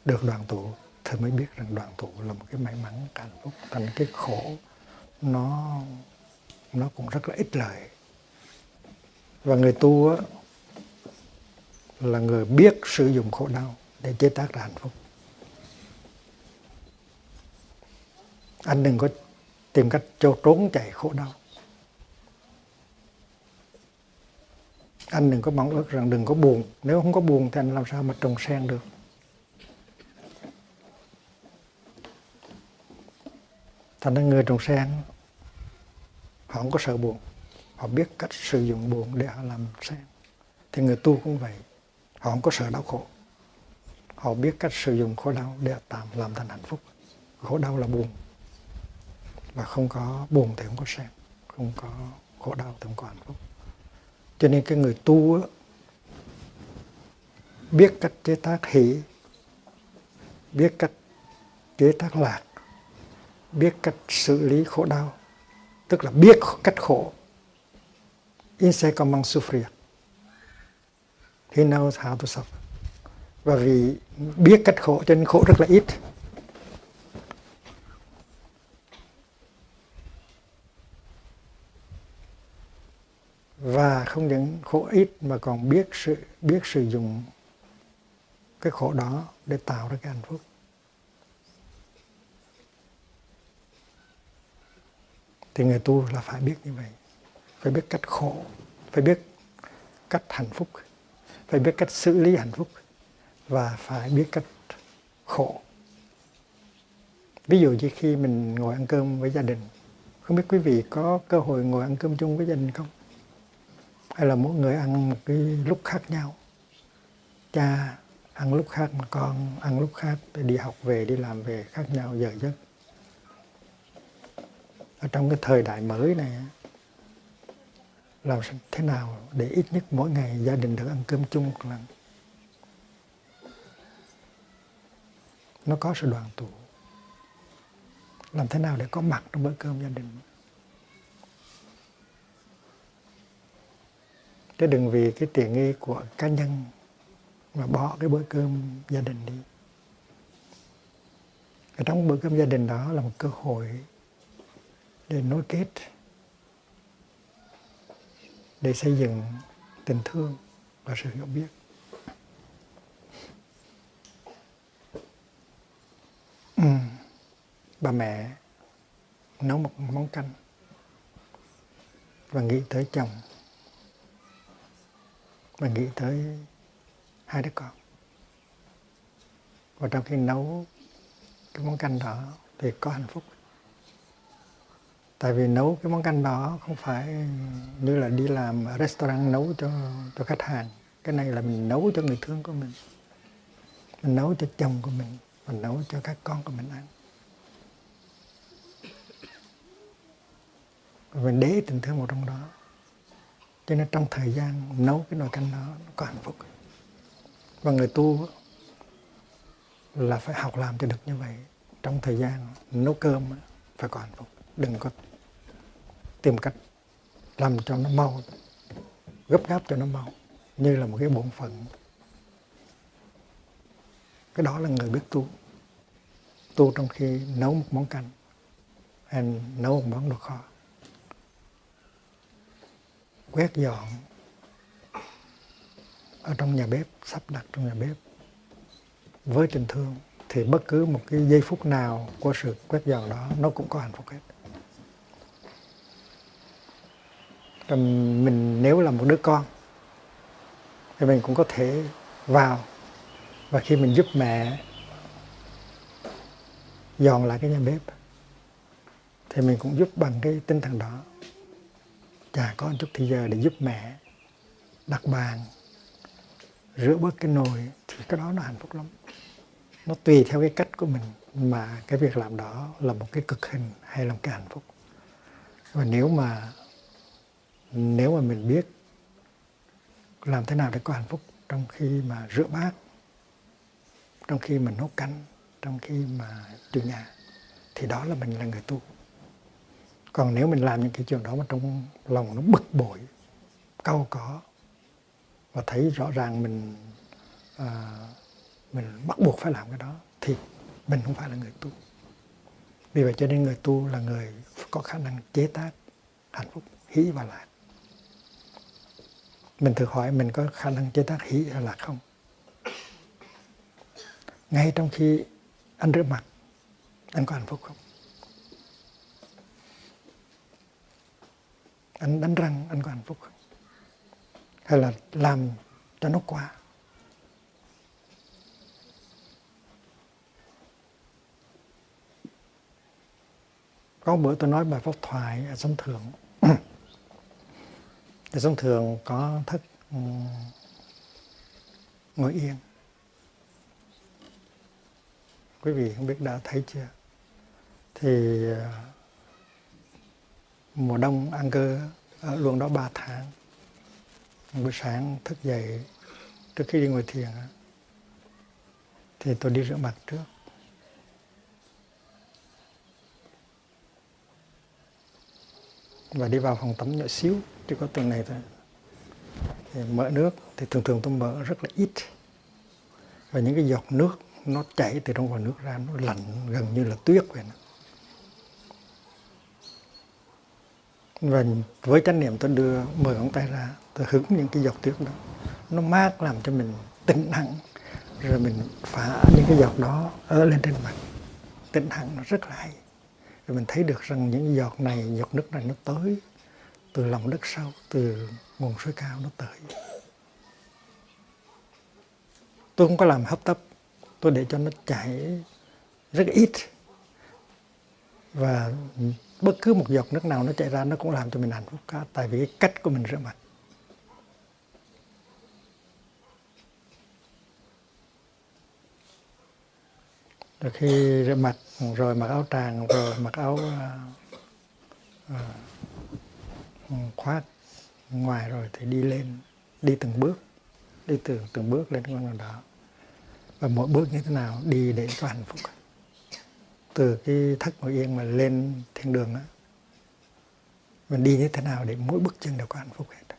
được đoàn tụ thì mới biết rằng đoàn tụ là một cái may mắn hạnh phúc. Thành cái khổ nó nó cũng rất là ít lợi và người tu á, là người biết sử dụng khổ đau để chế tác ra hạnh phúc. Anh đừng có tìm cách cho trốn chạy khổ đau. Anh đừng có mong ước rằng đừng có buồn. Nếu không có buồn thì anh làm sao mà trồng sen được? Thành ra người trồng sen, họ không có sợ buồn. Họ biết cách sử dụng buồn để họ làm sen. Thì người tu cũng vậy. Họ không có sợ đau khổ. Họ biết cách sử dụng khổ đau để tạm làm thành hạnh phúc. Khổ đau là buồn. Và không có buồn thì không có sen. Không có khổ đau thì không có hạnh phúc cho nên cái người tu á, biết cách chế tác hỷ biết cách chế tác lạc biết cách xử lý khổ đau tức là biết cách khổ. Inse comment souffrir he knows how to suffer. Và vì biết cách khổ cho nên khổ rất là ít. Và không những khổ ít mà còn biết sự, biết sử dụng cái khổ đó để tạo ra cái hạnh phúc. Thì người tu là phải biết như vậy. Phải biết cách khổ, phải biết cách hạnh phúc, phải biết cách xử lý hạnh phúc và phải biết cách khổ. Ví dụ như khi mình ngồi ăn cơm với gia đình, không biết quý vị có cơ hội ngồi ăn cơm chung với gia đình không? Hay là mỗi người ăn một cái lúc khác nhau. Cha ăn lúc khác mà con ăn lúc khác để đi học về, đi làm về, khác nhau giờ giấc. Ở trong cái thời đại mới này làm thế nào để ít nhất mỗi ngày gia đình được ăn cơm chung một lần? Nó có sự đoàn tụ. Làm thế nào để có mặt trong bữa cơm gia đình? Chứ đừng vì cái tiện nghi của cá nhân mà bỏ cái bữa cơm gia đình đi và trong bữa cơm gia đình đó là một cơ hội để nối kết, để xây dựng tình thương và sự hiểu biết ừ. bà mẹ nấu một món canh và nghĩ tới chồng và nghĩ tới hai đứa con. Và trong khi nấu cái món canh đó thì có hạnh phúc. Tại vì nấu cái món canh đó không phải như là đi làm ở restaurant nấu cho cho khách hàng. Cái này là mình nấu cho người thương của mình. Mình nấu cho chồng của mình mình nấu cho các con của mình ăn. Mình để tình thương vào trong đó cho nên trong thời gian nấu cái nồi canh đó nó có hạnh phúc. Và người tu là phải học làm cho được như vậy. Trong thời gian nấu cơm phải có hạnh phúc. Đừng có tìm cách làm cho nó mau, gấp gáp cho nó mau. Như là một cái bổn phận. Cái đó là người biết tu. Tu trong khi nấu một món canh hay nấu một món đồ kho quét dọn ở trong nhà bếp, sắp đặt trong nhà bếp với tình thương, thì bất cứ một cái giây phút nào của sự quét dọn đó, nó cũng có hạnh phúc hết. Mình nếu là một đứa con, thì mình cũng có thể vào và khi mình giúp mẹ dọn lại cái nhà bếp, thì mình cũng giúp bằng cái tinh thần đó cha có một chút thời giờ để giúp mẹ đặt bàn, rửa bớt cái nồi, thì cái đó nó hạnh phúc lắm. Nó tùy theo cái cách của mình, mà cái việc làm đó là một cái cực hình hay là một cái hạnh phúc. Và nếu mà nếu mà mình biết làm thế nào để có hạnh phúc trong khi mà rửa bát, trong khi mình nấu canh, trong khi mà chủ nhà, thì đó là mình là người tu còn nếu mình làm những cái chuyện đó mà trong lòng nó bực bội cau có và thấy rõ ràng mình à, mình bắt buộc phải làm cái đó thì mình không phải là người tu. Vì vậy cho nên người tu là người có khả năng chế tác hạnh phúc hỷ và lạc. Mình thử hỏi mình có khả năng chế tác hỷ hay lạc không? Ngay trong khi anh rửa mặt anh có hạnh phúc không? Anh đánh răng anh có hạnh phúc không? Hay là làm cho nó qua? Có bữa tôi nói bài pháp thoại ở sông thường ở sông thường có thất ừ, ngồi yên. Quý vị không biết đã thấy chưa? Thì uh, mùa đông ăn cơ ở luôn đó 3 tháng. Buổi sáng thức dậy, trước khi đi ngồi thiền thì tôi đi rửa mặt trước. Và đi vào phòng tắm nhỏ xíu, chỉ có từng này thôi. Thì mở nước, thì thường thường tôi mở rất là ít. Và những cái giọt nước nó chảy từ trong vòi nước ra, nó lạnh gần như là tuyết vậy đó. Và với chánh niệm tôi đưa mười ngón tay ra, tôi hứng những cái giọt tuyết đó. Nó mát làm cho mình tĩnh hẳn, rồi mình phá những cái giọt đó ở lên trên mặt. Tĩnh hẳn nó rất là hay. Rồi mình thấy được rằng những giọt này, giọt nước này nó tới từ lòng đất sâu, từ nguồn suối cao nó tới. Tôi không có làm hấp tấp, tôi để cho nó chảy rất ít. Và bất cứ một giọt nước nào nó chảy ra nó cũng làm cho mình hạnh phúc cả. Tại vì cái cách của mình rửa mặt. Rồi khi rửa mặt rồi mặc áo tràng rồi mặc áo uh, uh, khoác ngoài rồi thì đi lên đi từng bước đi từng từng bước lên con đường đó. Và mỗi bước như thế nào đi để cho hạnh phúc từ cái thất ngồi yên mà lên thiên đường á, mình đi như thế nào để mỗi bước chân đều có hạnh phúc hết.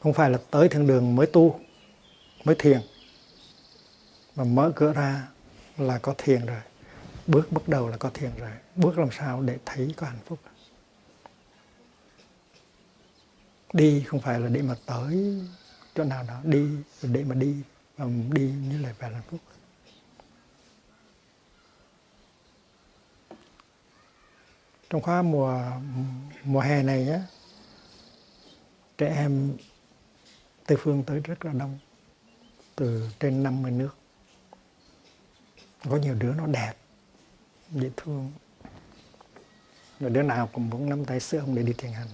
Không phải là tới thiên đường mới tu, mới thiền, mà mở cửa ra là có thiền rồi, bước bước đầu là có thiền rồi, bước làm sao để thấy có hạnh phúc. Đi không phải là để mà tới chỗ nào đó, đi để mà đi và đi như là về hạnh phúc. Trong khóa mùa mùa hè này á, trẻ em tây phương tới rất là đông, từ trên 50 nước. Có nhiều đứa nó đẹp, dễ thương. Rồi đứa nào cũng muốn nắm tay sữa ông để đi thiền hành.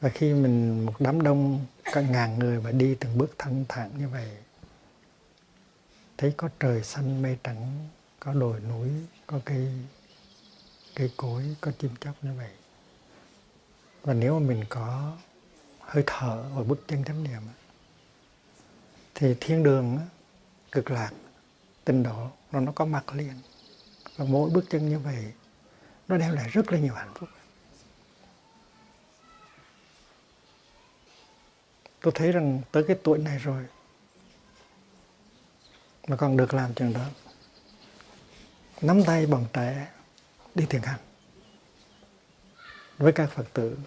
Và khi mình một đám đông cả ngàn người và đi từng bước thanh thản như vậy, thấy có trời xanh mây trắng, có đồi núi, có cây cái cối có chim chóc như vậy. Và nếu mà mình có hơi thở và bước chân chánh niệm thì thiên đường cực lạc tinh độ, nó nó có mặt liền. Và mỗi bước chân như vậy, nó đem lại rất là nhiều hạnh phúc. Tôi thấy rằng tới cái tuổi này rồi, mà còn được làm chuyện đó, nắm tay bằng trẻ đi thiền hành với các phật tử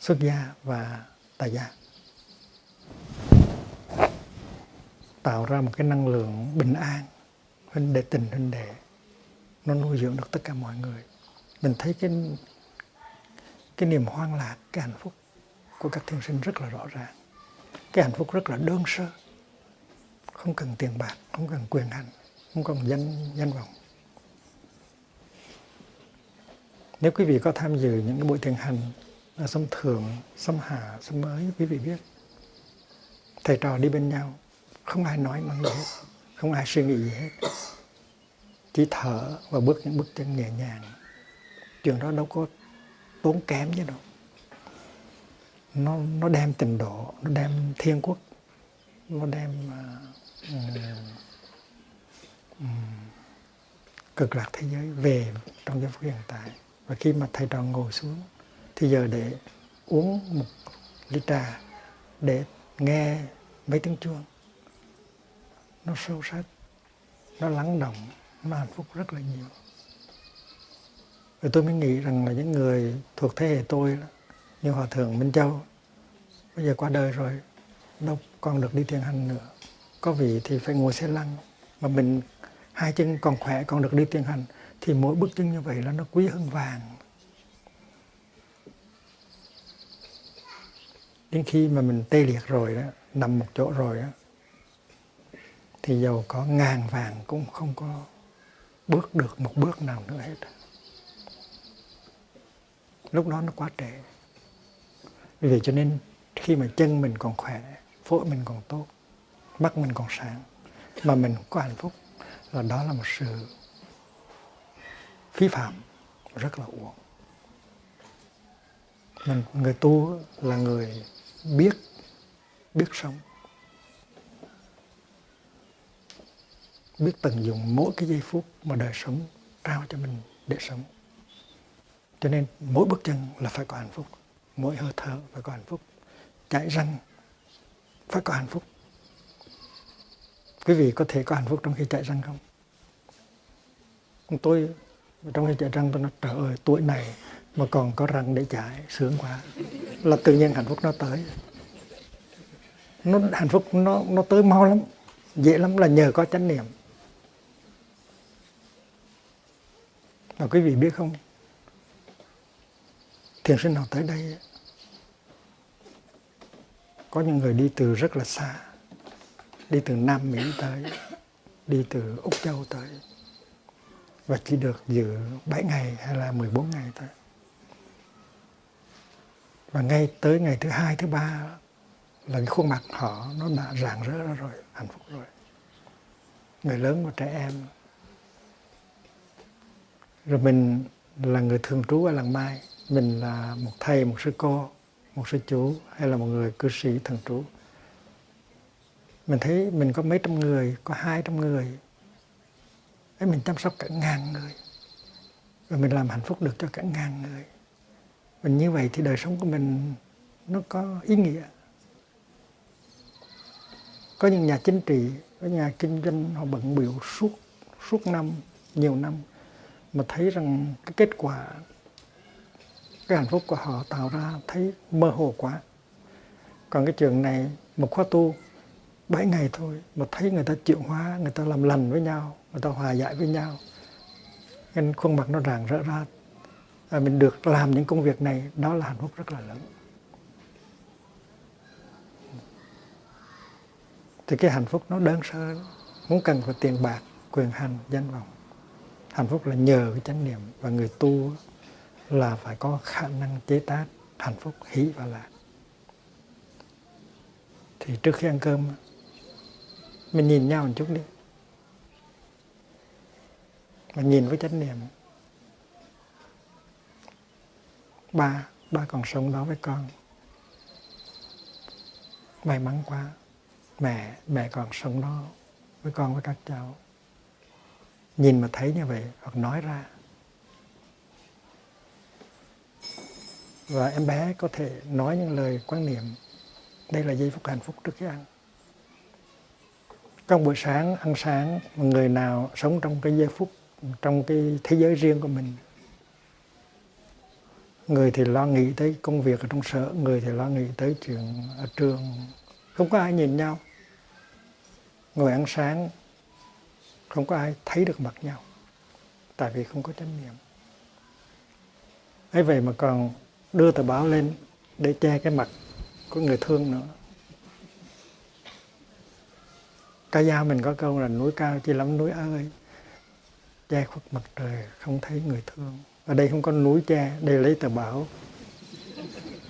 xuất gia và tại gia. Tạo ra một cái năng lượng bình an, huynh đệ, tình huynh đệ. Nó nuôi dưỡng được tất cả mọi người. Mình thấy cái cái niềm hoang lạc, cái hạnh phúc của các thiên sinh rất là rõ ràng. Cái hạnh phúc rất là đơn sơ. Không cần tiền bạc, không cần quyền hành không cần danh danh vọng. Nếu quý vị có tham dự những cái buổi thiền hành à, ở sông Thường, sông Hà, sông Mới, quý vị biết. Thầy trò đi bên nhau không ai nói mắng gì hết không ai suy nghĩ gì hết. Chỉ thở và bước những bước chân nhẹ nhàng. Chuyện đó đâu có tốn kém chứ đâu. Nó nó đem tình độ nó đem thiên quốc nó đem uh, um, cực lạc thế giới về trong giây phút hiện tại và khi mà thầy trò ngồi xuống, thì giờ để uống một ly trà để nghe mấy tiếng chuông. Nó sâu sắc, nó lắng động, nó hạnh phúc rất là nhiều. Rồi tôi mới nghĩ rằng là những người thuộc thế hệ tôi như hòa thượng minh châu, bây giờ qua đời rồi, đâu còn được đi thiền hành nữa. Có vị thì phải ngồi xe lăn, mà mình hai chân còn khỏe, còn được đi thiền hành thì mỗi bước chân như vậy là nó quý hơn vàng. Đến khi mà mình tê liệt rồi đó, nằm một chỗ rồi đó, thì giàu có ngàn vàng cũng không có bước được một bước nào nữa hết. Lúc đó nó quá trễ. Vì vậy cho nên khi mà chân mình còn khỏe, phổi mình còn tốt, mắt mình còn sáng, mà mình có hạnh phúc, là đó là một sự phí phạm rất là uổng. Mình người tu là người biết biết sống. Biết tận dụng mỗi cái giây phút mà đời sống trao cho mình để sống. Cho nên mỗi bước chân là phải có hạnh phúc. Mỗi hơi thở phải có hạnh phúc. Chạy răng phải có hạnh phúc. Quý vị có thể có hạnh phúc trong khi chạy răng không? Tôi trong khi chạy răng tôi nói, trời ơi, tuổi này mà còn có răng để chạy sướng quá. Là tự nhiên hạnh phúc nó tới. Nó, hạnh phúc nó nó tới mau lắm, dễ lắm là nhờ có chánh niệm. Và quý vị biết không? Thiền sinh nào tới đây, có những người đi từ rất là xa, đi từ Nam Mỹ tới, đi từ Úc Châu tới và chỉ được giữ 7 ngày hay là 14 ngày thôi. Và ngay tới ngày thứ hai, thứ ba là cái khuôn mặt họ nó đã rạng rỡ ra rồi, hạnh phúc rồi. Người lớn và trẻ em. Rồi mình là người thường trú ở làng Mai. Mình là một thầy, một sư cô, một sư chú hay là một người cư sĩ thường trú. Mình thấy mình có mấy trăm người, có hai trăm người ấy mình chăm sóc cả ngàn người. Và mình làm hạnh phúc được cho cả ngàn người. Mình như vậy thì đời sống của mình nó có ý nghĩa. Có những nhà chính trị, có nhà kinh doanh, họ bận biểu suốt suốt năm, nhiều năm, mà thấy rằng cái kết quả, cái hạnh phúc của họ tạo ra thấy mơ hồ quá. Còn cái trường này, một khóa tu bảy ngày thôi mà thấy người ta chịu hóa người ta làm lành với nhau người ta hòa giải với nhau. Nên khuôn mặt nó rạng rỡ ra. À, mình được làm những công việc này đó là hạnh phúc rất là lớn. Thì cái hạnh phúc nó đơn sơ. Không cần phải tiền bạc quyền hành danh vọng. Hạnh phúc là nhờ cái chánh niệm và người tu là phải có khả năng chế tác hạnh phúc hỷ và lạc. Thì trước khi ăn cơm mình nhìn nhau một chút đi. Mình nhìn với chánh niệm. Ba ba còn sống đó với con. May mắn quá. Mẹ mẹ còn sống đó với con, với các cháu. Nhìn mà thấy như vậy, hoặc nói ra. Và em bé có thể nói những lời quan niệm. Đây là giây phút hạnh phúc trước khi ăn trong buổi sáng, ăn sáng người nào sống trong cái giây phút, trong cái thế giới riêng của mình? Người thì lo nghĩ tới công việc ở trong sở, người thì lo nghĩ tới chuyện ở trường. Không có ai nhìn nhau. Ngồi ăn sáng, không có ai thấy được mặt nhau, tại vì không có chánh niệm. Ấy vậy mà còn đưa tờ báo lên để che cái mặt của người thương nữa. Ca dao mình có câu là núi cao chỉ lắm núi ơi. Che khuất mặt trời không thấy người thương. Ở đây không có núi che đây lấy tờ báo.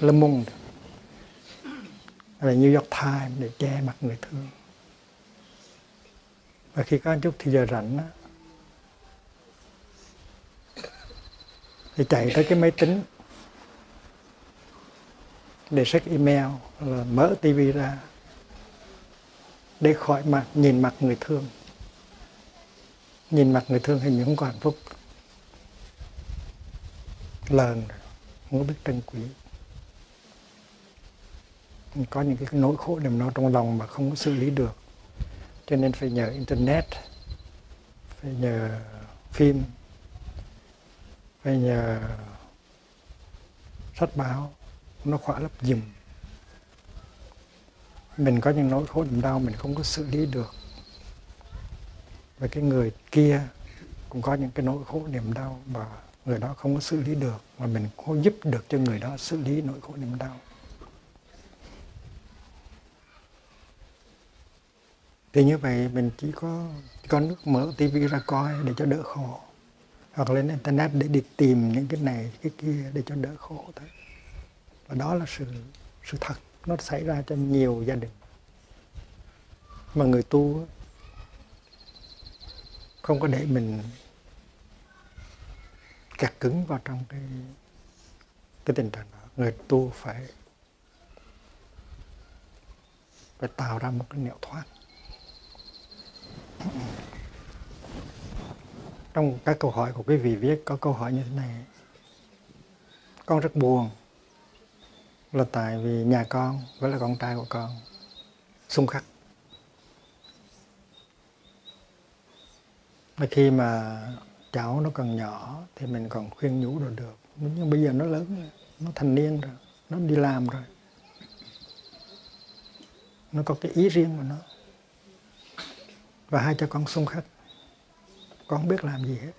Le Monde là New York Times để che mặt người thương. Và khi có chút thì giờ rảnh đó, thì chạy tới cái máy tính để check email là mở tivi ra để khỏi mặt, nhìn mặt người thương. Nhìn mặt người thương hình như không có hạnh phúc. Lờn, không có biết trân quý. Có những cái nỗi khổ niềm nó trong lòng mà không có xử lý được. Cho nên phải nhờ internet, phải nhờ phim, phải nhờ sách báo. Nó khỏa lấp dùm mình có những nỗi khổ niềm đau mình không có xử lý được. Và cái người kia cũng có những cái nỗi khổ niềm đau mà người đó không có xử lý được, mà mình có giúp được cho người đó xử lý nỗi khổ niềm đau. Thì như vậy mình chỉ có chỉ có nước mở tivi ra coi để cho đỡ khổ, hoặc lên internet để đi tìm những cái này, cái kia để cho đỡ khổ thôi. Và đó là sự sự thật nó xảy ra cho nhiều gia đình. Mà người tu không có để mình kẹt cứng vào trong cái cái tình trạng đó. Người tu phải phải tạo ra một cái nẻo thoát trong các câu hỏi của quý vị viết có câu hỏi như thế này. Con rất buồn là tại vì nhà con với là con trai của con. Xung khắc. Khi mà cháu nó còn nhỏ thì mình còn khuyên nhủ rồi được. Nhưng bây giờ nó lớn rồi, nó thành niên rồi, nó đi làm rồi. Nó có cái ý riêng của nó. Và hai cha con xung khắc, con không biết làm gì hết.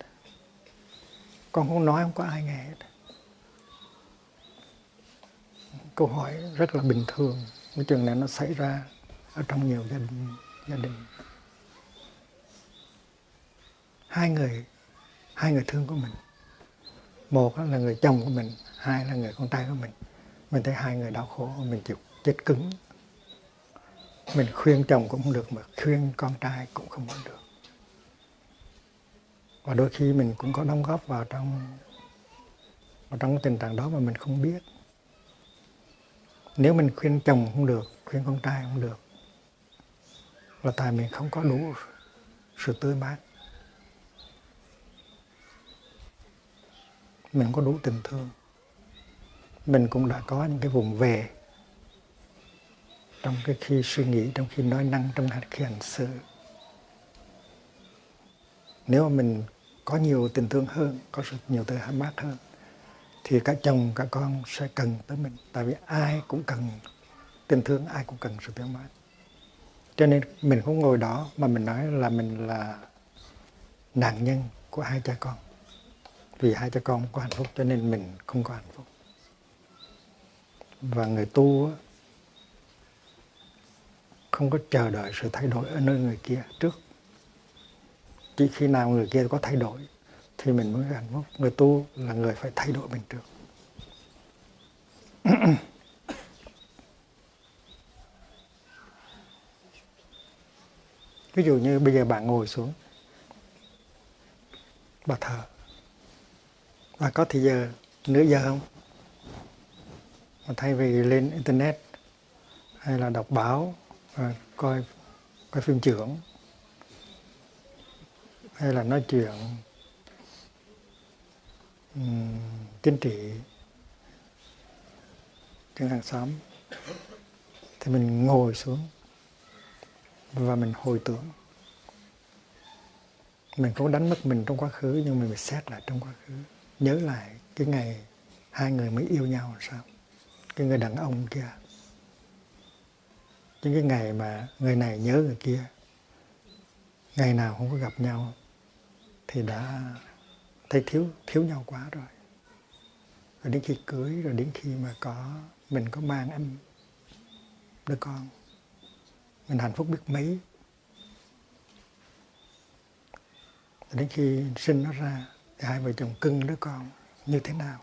Con không nói không có ai nghe hết. Câu hỏi rất là bình thường. Cái chuyện này nó xảy ra ở trong nhiều gia đình gia đình. Hai người hai người thương của mình. Một là người chồng của mình, hai là người con trai của mình. Mình thấy hai người đau khổ, mình chịu chết cứng. Mình khuyên chồng cũng không được mà khuyên con trai cũng không được. Và đôi khi mình cũng có đóng góp vào trong vào trong tình trạng đó mà mình không biết nếu mình khuyên chồng không được, khuyên con trai không được, là tại mình không có đủ sự tươi mát. Mình có đủ tình thương. Mình cũng đã có những cái vùng về trong cái khi suy nghĩ, trong khi nói năng, trong khi hành xử. Nếu mà mình có nhiều tình thương hơn, có sự nhiều từ mát hơn thì cả chồng, cả con sẽ cần tới mình. Tại vì ai cũng cần tình thương, ai cũng cần sự thương mãn. cho nên mình không ngồi đó mà mình nói là mình là nạn nhân của hai cha con. Vì hai cha con không có hạnh phúc cho nên mình không có hạnh phúc. Và người tu không có chờ đợi sự thay đổi ở nơi người kia trước. Chỉ khi nào người kia có thay đổi thì mình mới hạnh phúc. Người tu là người phải thay đổi mình trước. Ví dụ như bây giờ bạn ngồi xuống, bà thờ. Và có thì giờ nửa giờ không? Mà thay vì lên internet, hay là đọc báo, và coi coi phim trưởng, hay là nói chuyện um, chính trị trên hàng xóm. Thì mình ngồi xuống và mình hồi tưởng. Mình cũng đánh mất mình trong quá khứ nhưng mình phải xét lại trong quá khứ. Nhớ lại cái ngày hai người mới yêu nhau làm sao. Cái người đàn ông kia. Những cái ngày mà người này nhớ người kia. Ngày nào không có gặp nhau. Thì đã thấy thiếu thiếu nhau quá rồi. Rồi đến khi cưới, rồi đến khi mà có, mình có mang em, đứa con, mình hạnh phúc biết mấy. Rồi đến khi sinh nó ra, thì hai vợ chồng cưng đứa con như thế nào?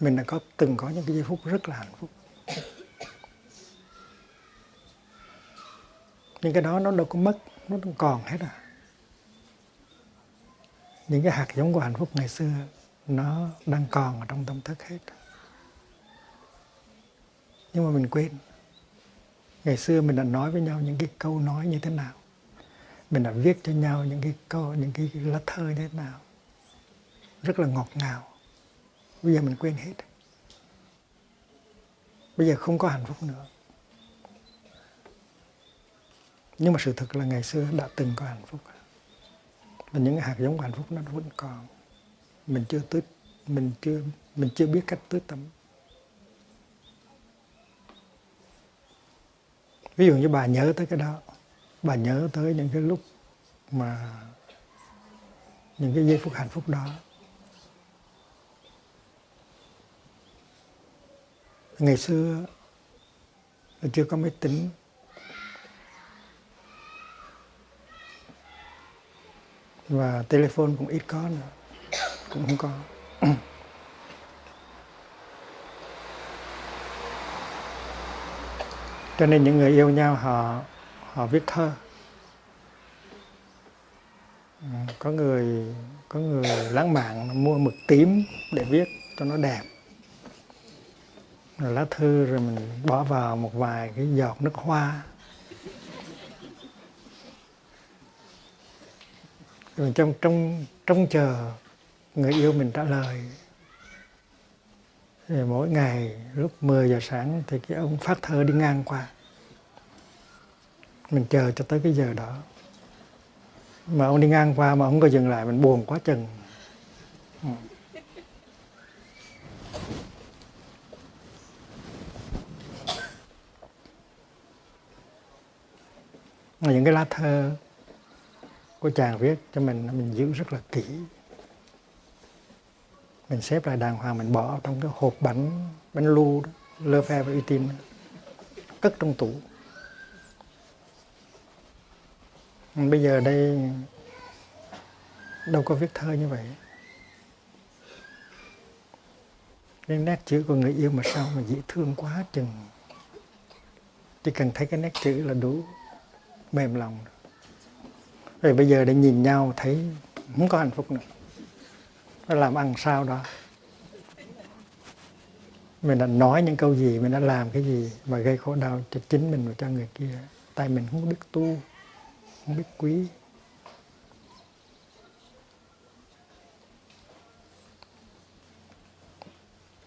Mình đã có, từng có những cái giây phút rất là hạnh phúc. Nhưng cái đó nó đâu có mất, nó còn hết à những cái hạt giống của hạnh phúc ngày xưa, nó đang còn ở trong tâm thức hết. Nhưng mà mình quên. Ngày xưa mình đã nói với nhau những cái câu nói như thế nào. Mình đã viết cho nhau những cái câu, những cái lá thơ như thế nào. Rất là ngọt ngào. Bây giờ mình quên hết. Bây giờ không có hạnh phúc nữa. Nhưng mà sự thật là ngày xưa đã từng có hạnh phúc và những hạt giống hạnh phúc nó vẫn còn. Mình chưa tưới, mình chưa mình chưa biết cách tưới tắm ví dụ như bà nhớ tới cái đó, bà nhớ tới những cái lúc mà những cái giây phút hạnh phúc đó. Ngày xưa chưa có máy tính và telephone cũng ít có nữa. Cũng không có. Cho nên những người yêu nhau, họ họ viết thơ. Ừ, có người có người lãng mạn mua mực tím để viết cho nó đẹp. Rồi lá thư rồi mình bỏ vào một vài cái giọt nước hoa. Rồi trong trong trong chờ người yêu mình trả lời, thì mỗi ngày lúc 10 giờ sáng thì cái ông phát thơ đi ngang qua. Mình chờ cho tới cái giờ đó. Mà ông đi ngang qua mà ông có dừng lại, mình buồn quá chừng. Ừ. Những cái lá thơ của chàng viết cho mình mình giữ rất là kỹ. Mình xếp lại đàng hoàng mình bỏ trong cái hộp bánh bánh lu đó, lơ phe và uy tín. Cất trong tủ. Bây giờ đây đâu có viết thơ như vậy. Cái nét chữ của người yêu mà sao mà dễ thương quá chừng. Chỉ cần thấy cái nét chữ là đủ mềm lòng rồi bây giờ để nhìn nhau thấy không có hạnh phúc nữa. Nó làm ăn sao đó? Mình đã nói những câu gì, mình đã làm cái gì mà gây khổ đau cho chính mình và cho người kia? Tại mình không biết tu, không biết quý.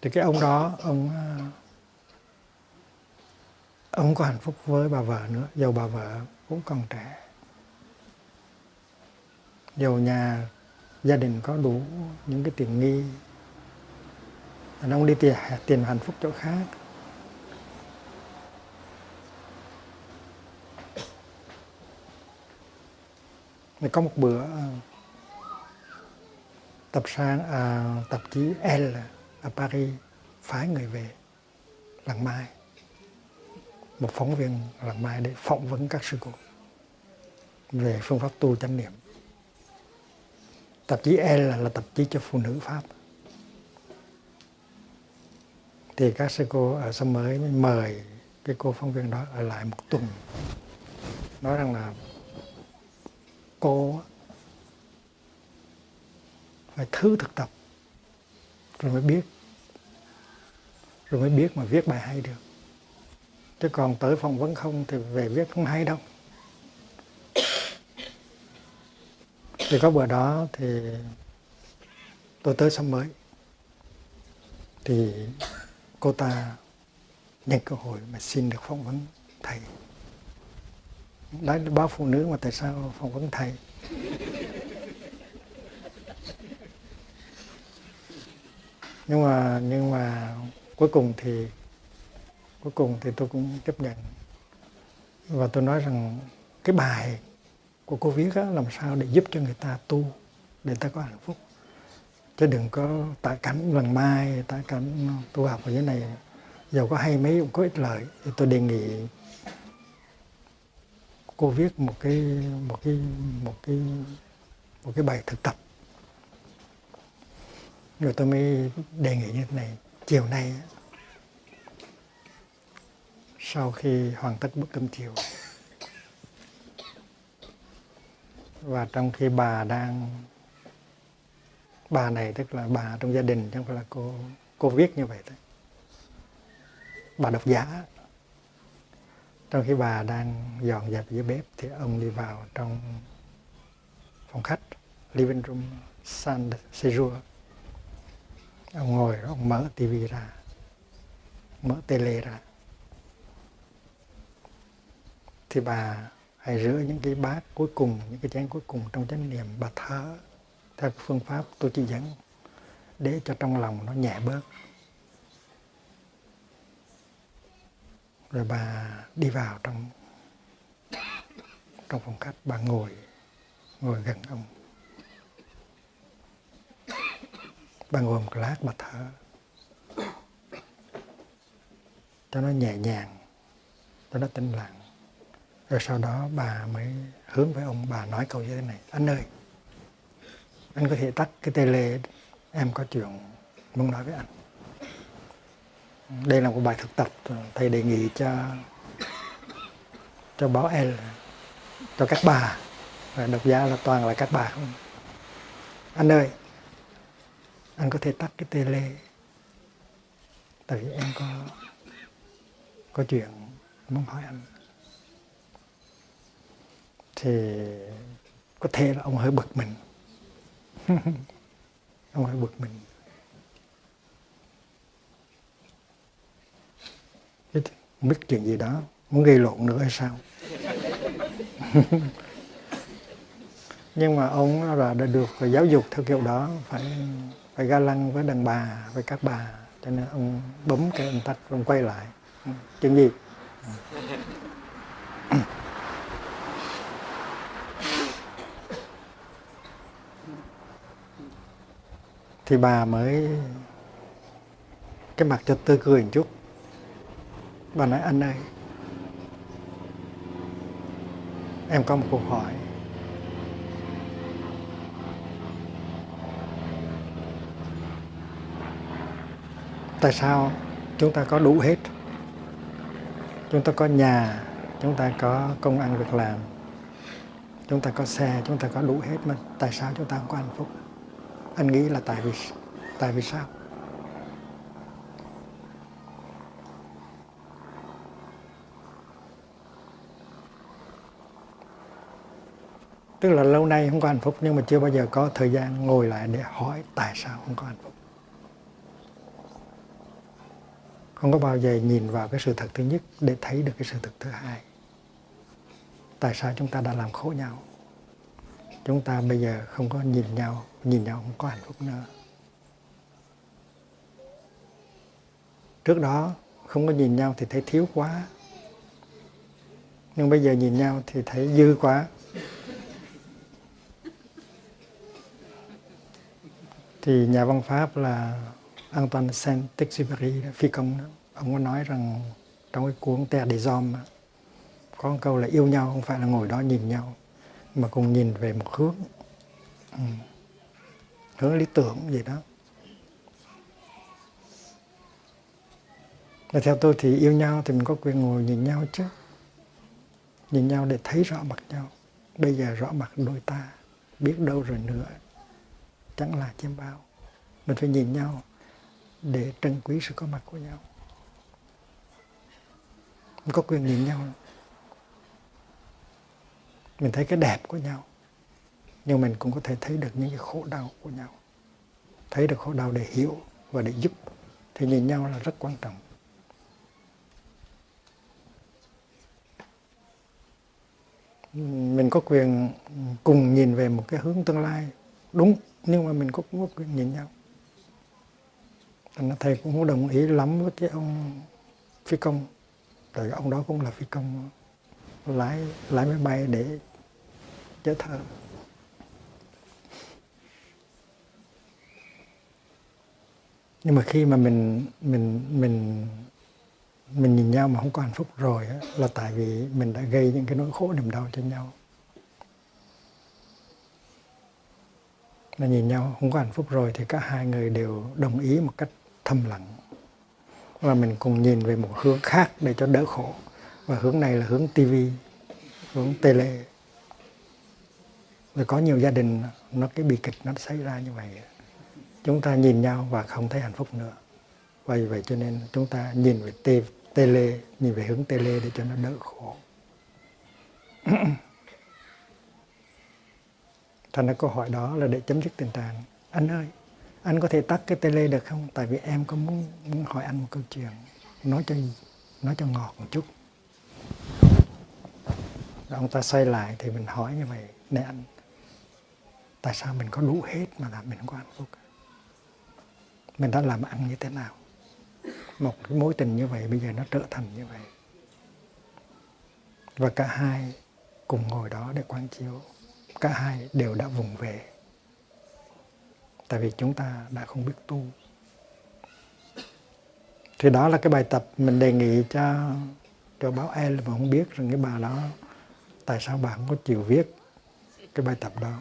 Thì cái ông đó, ông à, ông có hạnh phúc với bà vợ nữa, dầu bà vợ cũng còn trẻ dầu nhà gia đình có đủ những cái tiền nghi. Đàn ông đi tiền, tiền hạnh phúc chỗ khác. Mình có một bữa ờ, tập sang à, tạp chí L ở Paris phái người về làng mai. Một phóng viên làng mai để phỏng vấn các sư cô về phương pháp tu chánh niệm tạp chí L là, là tạp chí cho phụ nữ Pháp. Thì các sư cô ở sông mới mời cái cô phóng viên đó ở lại một tuần. Nói rằng là cô phải thứ thực tập rồi mới biết rồi mới biết mà viết bài hay được. Chứ còn tới phỏng vấn không thì về viết không hay đâu. Thì có bữa đó thì tôi tới xóm mới. Thì cô ta nhận cơ hội mà xin được phỏng vấn thầy. Nói báo phụ nữ mà tại sao phỏng vấn thầy? Nhưng mà nhưng mà cuối cùng thì, cuối cùng thì tôi cũng chấp nhận. Và tôi nói rằng cái bài của cô viết á, làm sao để giúp cho người ta tu để ta có hạnh phúc. Chứ đừng có tạ cảnh lần mai tạ cảnh tu học ở dưới này dầu có hay mấy cũng có ích lợi. Thì tôi đề nghị cô viết một cái một cái một cái một cái bài thực tập. Rồi tôi mới đề nghị như thế này. Chiều nay sau khi hoàn tất bức cơm chiều và trong khi bà đang, bà này, tức là bà trong gia đình chẳng phải là cô cô viết như vậy thôi. Bà độc giả. Trong khi bà đang dọn dẹp dưới bếp thì ông đi vào trong phòng khách, living room San Sejour ông ngồi, ông mở tivi ra, mở tele ra. Thì bà hãy rửa những cái bát cuối cùng, những cái chén cuối cùng trong chánh niệm bà thở theo phương pháp tôi chỉ dẫn để cho trong lòng nó nhẹ bớt. Rồi bà đi vào trong trong phòng khách, bà ngồi ngồi gần ông. Bà ngồi một lát, bà thở. Cho nó nhẹ nhàng, cho nó tĩnh lặng rồi sau đó bà mới hướng với ông, bà nói câu như thế này. Anh ơi, anh có thể tắt cái tele, em có chuyện muốn nói với anh. Đây là một bài thực tập, thầy đề nghị cho cho báo L cho các bà. Và độc giả là toàn là các bà không? Anh ơi, anh có thể tắt cái tele, tại vì em có có chuyện muốn hỏi anh thì có thể là ông hơi bực mình. Ông hơi bực mình. Không biết chuyện gì đó, muốn gây lộn nữa hay sao? Nhưng mà ông là đã được giáo dục theo kiểu đó, phải phải ga lăng với đàn bà, với các bà. Cho nên ông bấm cái ông tắt ông quay lại. Chuyện gì? Thì bà mới cái mặt cho tươi cười một chút. Bà nói, anh ơi, em có một câu hỏi. Tại sao chúng ta có đủ hết? Chúng ta có nhà, chúng ta có công ăn việc làm, chúng ta có xe, chúng ta có đủ hết mà tại sao chúng ta không có hạnh phúc? Anh nghĩ là tại vì tại vì sao? Tức là lâu nay không có hạnh phúc, nhưng mà chưa bao giờ có thời gian ngồi lại để hỏi tại sao không có hạnh phúc. Không có bao giờ nhìn vào cái sự thật thứ nhất để thấy được cái sự thật thứ hai. Tại sao chúng ta đã làm khổ nhau? Chúng ta bây giờ không có nhìn nhau nhìn nhau không có hạnh phúc nữa. Trước đó không có nhìn nhau thì thấy thiếu quá. Nhưng bây giờ nhìn nhau thì thấy dư quá. Thì nhà văn pháp là Antoine Saint-Exupéry phi công đó, ông có nói rằng trong cái cuốn Terre des Hommes có một câu là yêu nhau không phải là ngồi đó nhìn nhau mà cùng nhìn về một hướng ừ. hướng lý tưởng gì đó. Và theo tôi thì yêu nhau thì mình có quyền ngồi nhìn nhau chứ. Nhìn nhau để thấy rõ mặt nhau. Bây giờ rõ mặt đôi ta, biết đâu rồi nữa, chẳng là chiêm bao. Mình phải nhìn nhau để trân quý sự có mặt của nhau. Mình có quyền nhìn nhau mình thấy cái đẹp của nhau. Nhưng mình cũng có thể thấy được những cái khổ đau của nhau. Thấy được khổ đau để hiểu và để giúp. Thì nhìn nhau là rất quan trọng. Mình có quyền cùng nhìn về một cái hướng tương lai đúng, nhưng mà mình cũng có quyền nhìn nhau. Thành thầy cũng không đồng ý lắm với cái ông phi công. Tại ông đó cũng là phi công lái lái máy bay để chở thơ nhưng mà khi mà mình mình mình mình nhìn nhau mà không có hạnh phúc rồi á, là tại vì mình đã gây những cái nỗi khổ niềm đau cho nhau. Mà nhìn nhau không có hạnh phúc rồi thì cả hai người đều đồng ý một cách thầm lặng. Và mình cùng nhìn về một hướng khác để cho đỡ khổ. Và hướng này là hướng tivi hướng tele rồi có nhiều gia đình nó cái bi kịch nó xảy ra như vậy. Chúng ta nhìn nhau và không thấy hạnh phúc nữa. Vậy vậy cho nên chúng ta nhìn về tê tê lê nhìn về hướng tê lê để cho nó đỡ khổ. Thành ra câu hỏi đó là để chấm dứt tình trạng. Anh ơi anh có thể tắt cái tê lê được không? Tại vì em có muốn, muốn hỏi anh một câu chuyện. Nói cho nói cho ngọt một chút. Rồi ông ta xoay lại thì mình hỏi như vậy. Nè anh tại sao mình có đủ hết mà làm mình không có hạnh phúc? Mình đã làm ăn như thế nào? Một cái mối tình như vậy bây giờ nó trở thành như vậy. Và cả hai cùng ngồi đó để quan chiếu. Cả hai đều đã vùng về. Tại vì chúng ta đã không biết tu. Thì đó là cái bài tập mình đề nghị cho cho báo EL mà không biết rằng cái bà đó tại sao bà không có chịu viết cái bài tập đó.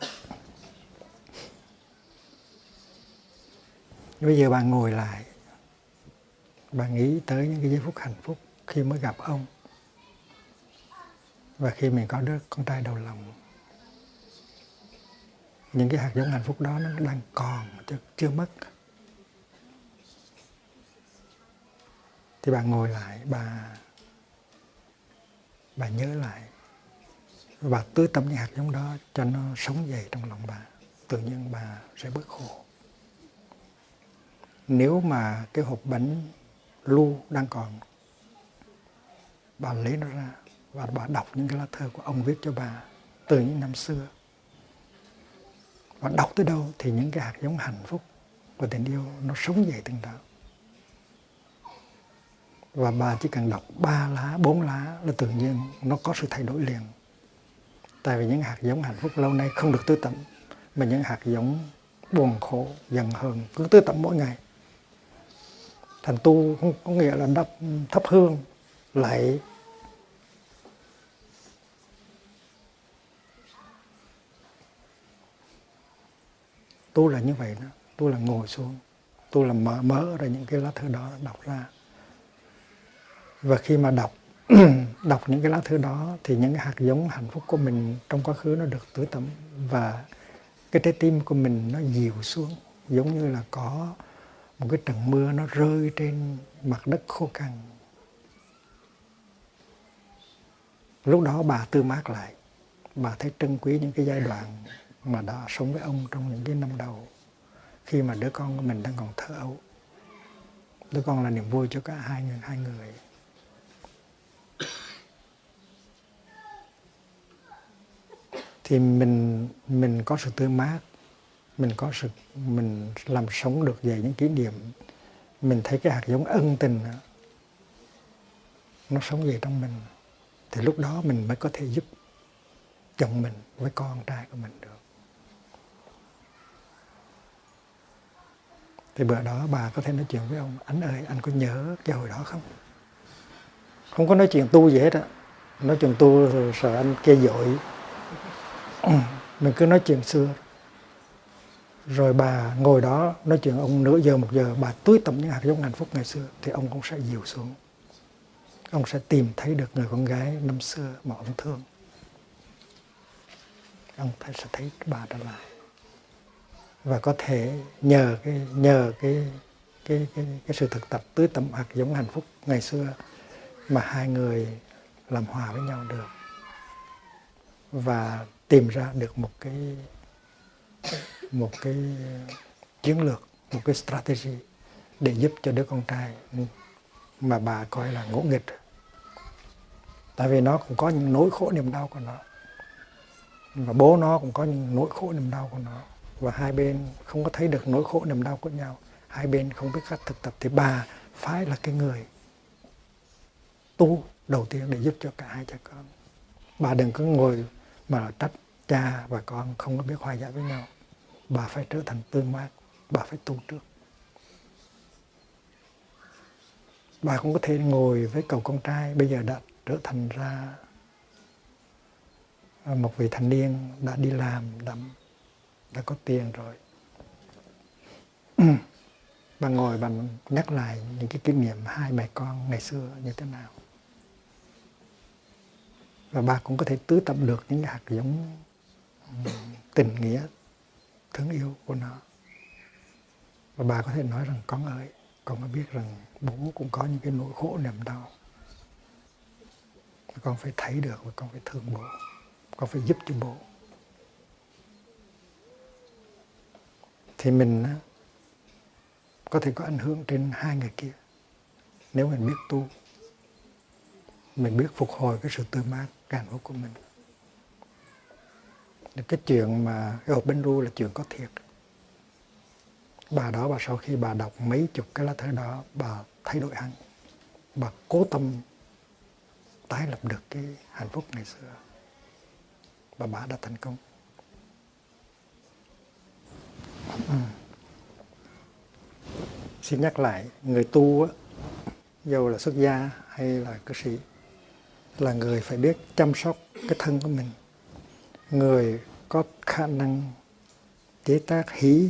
Bây giờ bà ngồi lại. Bà nghĩ tới những cái giây phút hạnh phúc khi mới gặp ông và khi mình có đứa con trai đầu lòng. Những cái hạt giống hạnh phúc đó nó đang còn chứ chưa mất. Thì bà ngồi lại, bà bà nhớ lại và tưới tâm những hạt giống đó cho nó sống dậy trong lòng bà. Tự nhiên bà sẽ bớt khổ nếu mà cái hộp bánh lưu đang còn, bà lấy nó ra và bà đọc những cái lá thơ của ông viết cho bà từ những năm xưa. Và đọc tới đâu thì những cái hạt giống hạnh phúc và tình yêu nó sống dậy từng đó và bà chỉ cần đọc ba lá, bốn lá là tự nhiên nó có sự thay đổi liền. Tại vì những hạt giống hạnh phúc lâu nay không được tưới tẩm, mà những hạt giống buồn khổ, giận hờn cứ tưới tẩm mỗi ngày thành tu không, có nghĩa là đắp thắp hương lại. Tu là như vậy đó. Tu là ngồi xuống. Tu là mở mở ra những cái lá thư đó, đọc ra. Và khi mà đọc đọc những cái lá thư đó, thì những cái hạt giống hạnh phúc của mình trong quá khứ nó được tưới tẩm và cái trái tim của mình nó dịu xuống, giống như là có một cái trận mưa nó rơi trên mặt đất khô cằn. Lúc đó bà tư mát lại, bà thấy trân quý những cái giai đoạn mà đã sống với ông trong những cái năm đầu, khi mà đứa con của mình đang còn thơ ấu. Đứa con là niềm vui cho cả hai người hai người. Thì mình mình có sự tươi mát mình có sự, mình làm sống được về những kỷ niệm. Mình thấy cái hạt giống ân tình nó sống về trong mình. Thì lúc đó mình mới có thể giúp chồng mình với con trai của mình được. Thì bữa đó bà có thể nói chuyện với ông, anh ơi, anh có nhớ cái hồi đó không? Không có nói chuyện tu gì hết á. Nói chuyện tu rồi sợ anh kê dội. Mình cứ nói chuyện xưa rồi bà ngồi đó nói chuyện ông nửa giờ một giờ bà tưới tẩm những hạt giống hạnh phúc ngày xưa thì ông cũng sẽ dịu xuống. Ông sẽ tìm thấy được người con gái năm xưa mà ông thương. Ông sẽ thấy bà trở lại và có thể nhờ cái nhờ cái cái cái, cái sự thực tập tưới tẩm hạt giống hạnh phúc ngày xưa mà hai người làm hòa với nhau được. Và tìm ra được một cái một cái ờ, chiến lược, một cái strategy để giúp cho đứa con trai mà bà coi là ngỗ nghịch. Tại vì nó cũng có những nỗi khổ niềm đau của nó và bố nó cũng có những nỗi khổ niềm đau của nó và hai bên không có thấy được nỗi khổ niềm đau của nhau. Hai bên không biết cách thực tập thì bà phải là cái người tu đầu tiên để giúp cho cả hai cha con. Bà đừng có ngồi mà trách cha và con không có biết hòa giải với nhau bà phải trở thành tương mát bà phải tu trước. Bà cũng có thể ngồi với cậu con trai bây giờ đã trở thành ra một vị thanh niên đã đi làm đã, đã có tiền rồi. Bà ngồi bà nhắc lại những cái kinh nghiệm hai mẹ con ngày xưa như thế nào. Và bà cũng có thể tứ tập được những hạt giống ừ, tình nghĩa thương yêu của nó. Và bà có thể nói rằng con ơi, con có biết rằng bố cũng có những cái nỗi khổ niềm đau. Con phải thấy được và con phải thương bố. Con phải giúp cho bố. Thì mình có thể có ảnh hưởng trên hai người kia. Nếu mình biết tu, mình biết phục hồi cái sự tươi mát, cái hạnh phúc của mình cái chuyện mà cái hộp bánh ru là chuyện có thiệt. Bà đó bà sau khi bà đọc mấy chục cái lá thư đó bà thay đổi hẳn. Bà cố tâm tái lập được cái hạnh phúc ngày xưa. Và bà đã thành công. Ừ. xin nhắc lại người tu á, dù là xuất gia hay là cư sĩ là người phải biết chăm sóc cái thân của mình người có khả năng chế tác hỷ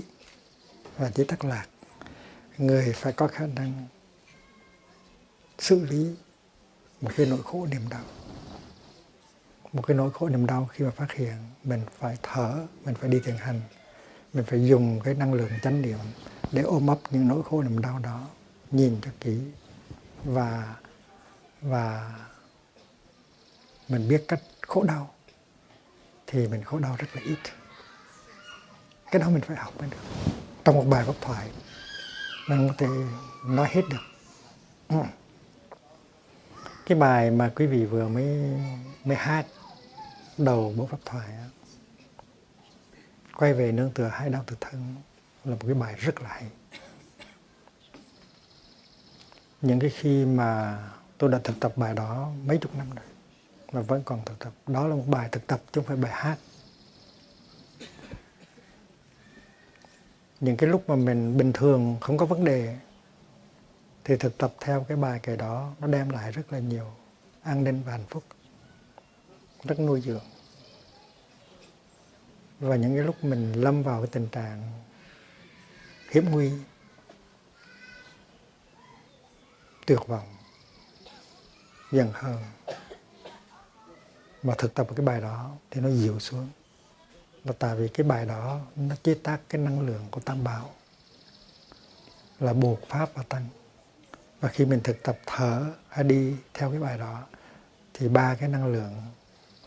và chế tác lạc. Người phải có khả năng xử lý một cái nỗi khổ niềm đau. Một cái nỗi khổ niềm đau khi mà phát hiện mình phải thở, mình phải đi thiền hành, mình phải dùng cái năng lượng chánh niệm để ôm ấp những nỗi khổ niềm đau đó, nhìn cho kỹ. Và và mình biết cách khổ đau thì mình khổ đau rất là ít. Cái đó mình phải học mới được. Trong một bài pháp thoại, mình có thể nói hết được. Ừ. cái bài mà quý vị vừa mới mới hát, đầu bộ pháp thoại quay về nương tựa hai đau tự thân, là một cái bài rất là hay. Những cái khi mà tôi đã thực tập bài đó mấy chục năm rồi và vẫn còn thực tập. Đó là một bài thực tập chứ không phải bài hát. Những cái lúc mà mình bình thường không có vấn đề thì thực tập theo cái bài kể đó, nó đem lại rất là nhiều an ninh và hạnh phúc, rất nuôi dưỡng. Và những cái lúc mình lâm vào cái tình trạng hiểm nguy, tuyệt vọng dần hơn mà thực tập cái bài đó thì nó dịu xuống. Là tại vì cái bài đó nó chế tác cái năng lượng của tam bảo là buộc pháp và tăng và khi mình thực tập thở hay đi theo cái bài đó thì ba cái năng lượng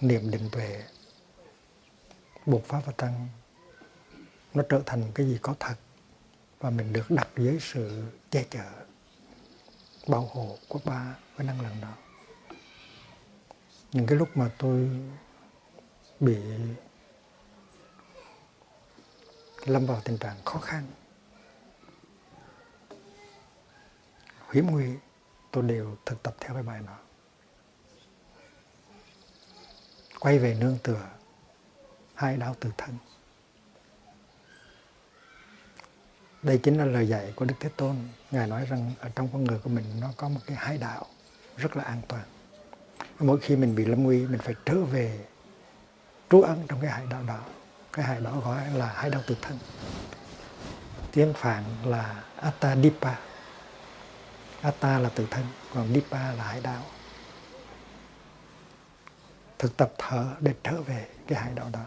niệm định tuệ buộc pháp và tăng nó trở thành cái gì có thật và mình được đặt dưới sự che chở, bảo hộ của ba cái năng lượng đó những cái lúc mà tôi bị lâm vào tình trạng khó khăn hiểm nguy, tôi đều thực tập theo cái bài đó. Quay về nương tựa hai đạo tự thân. Đây chính là lời dạy của đức thế tôn. Ngài nói rằng ở trong con người của mình nó có một cái hai đạo rất là an toàn mỗi khi mình bị lâm nguy, mình phải trở về trú ẩn trong cái hải đạo đó. Cái hải đó gọi là hải đạo tự thân. Tiếng phạn là atta dipa atta là tự thân, còn dipa là hải đạo thực tập thở để trở về cái hải đạo đó.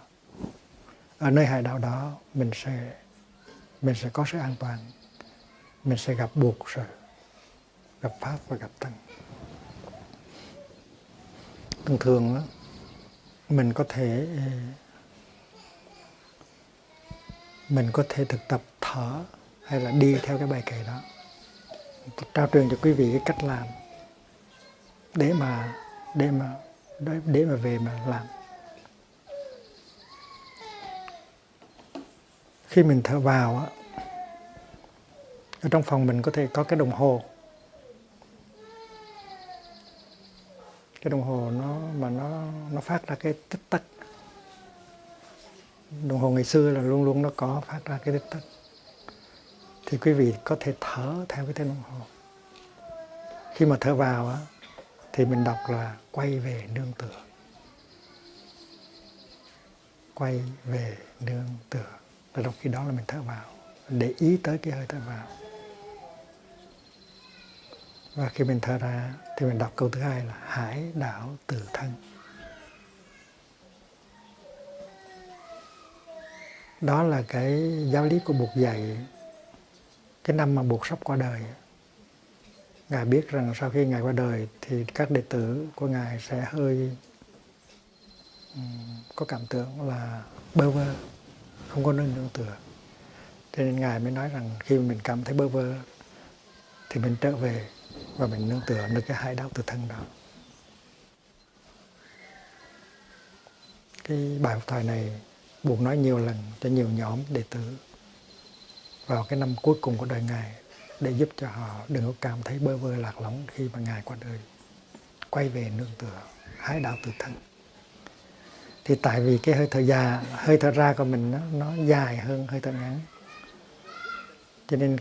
Ở nơi hải đạo đó, mình sẽ mình sẽ có sự an toàn. Mình sẽ gặp buộc rồi gặp pháp và gặp tăng thường thường đó, mình có thể mình có thể thực tập thở hay là đi theo cái bài kệ đó. Tôi trao truyền cho quý vị cái cách làm để mà để mà để, để mà về mà làm. Khi mình thở vào á ở trong phòng mình có thể có cái đồng hồ. Cái đồng hồ nó, mà nó nó phát ra cái tích tắc. Đồng hồ ngày xưa là luôn luôn nó có phát ra cái tích tắc. Thì quý vị có thể thở theo cái tiếng đồng hồ. Khi mà thở vào á, thì mình đọc là quay về nương tựa. Quay về nương tựa. Và đọc khi đó là mình thở vào. Để ý tới cái hơi thở vào và khi mình thở ra thì mình đọc câu thứ hai là hải đảo từ thân. Đó là cái giáo lý của buộc dạy. Cái năm mà buộc sắp qua đời, ngài biết rằng sau khi ngài qua đời thì các đệ tử của ngài sẽ hơi có cảm tưởng là bơ vơ, không có nơi nương tựa. Cho nên ngài mới nói rằng khi mình cảm thấy bơ vơ thì mình trở về và mình nương tựa được cái hai đạo từ thân đó. Cái bài học thoại này buộc nói nhiều lần cho nhiều nhóm đệ tử vào cái năm cuối cùng của đời ngài để giúp cho họ đừng có cảm thấy bơ vơ lạc lõng khi mà ngài qua đời. Quay về nương tựa hái đạo từ thân. Thì tại vì cái hơi thở già hơi thở ra của mình nó, nó dài hơn hơi thở ngắn. Cho nên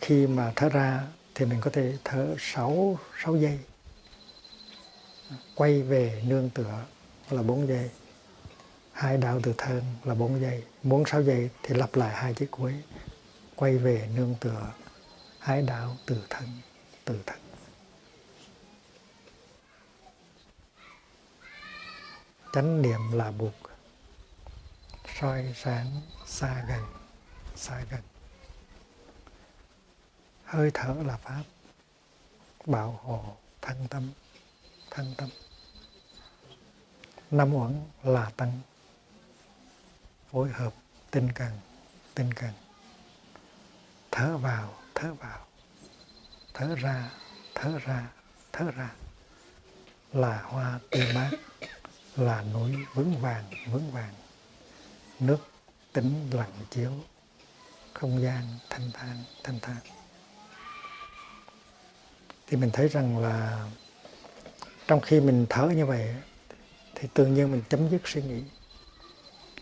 khi mà thở ra thì mình có thể thở 6, 6 giây. Quay về nương tựa là 4 giây. Hai đạo từ thân là 4 giây. Muốn 6 giây thì lặp lại hai chữ cuối. Quay về nương tựa hai đạo từ thân từ thân. Chánh niệm là buộc. Soi sáng xa gần xa gần hơi thở là pháp. Bảo hộ thân tâm thân tâm. Năm uẩn là tăng. Phối hợp tinh cần tinh cần. Thở vào thở vào. Thở ra thở ra thở ra. Là hoa tươi mát, là núi vững vàng vững vàng. Nước tĩnh lặng chiếu, không gian thanh thang thanh thang thì mình thấy rằng là trong khi mình thở như vậy thì tự nhiên mình chấm dứt suy nghĩ.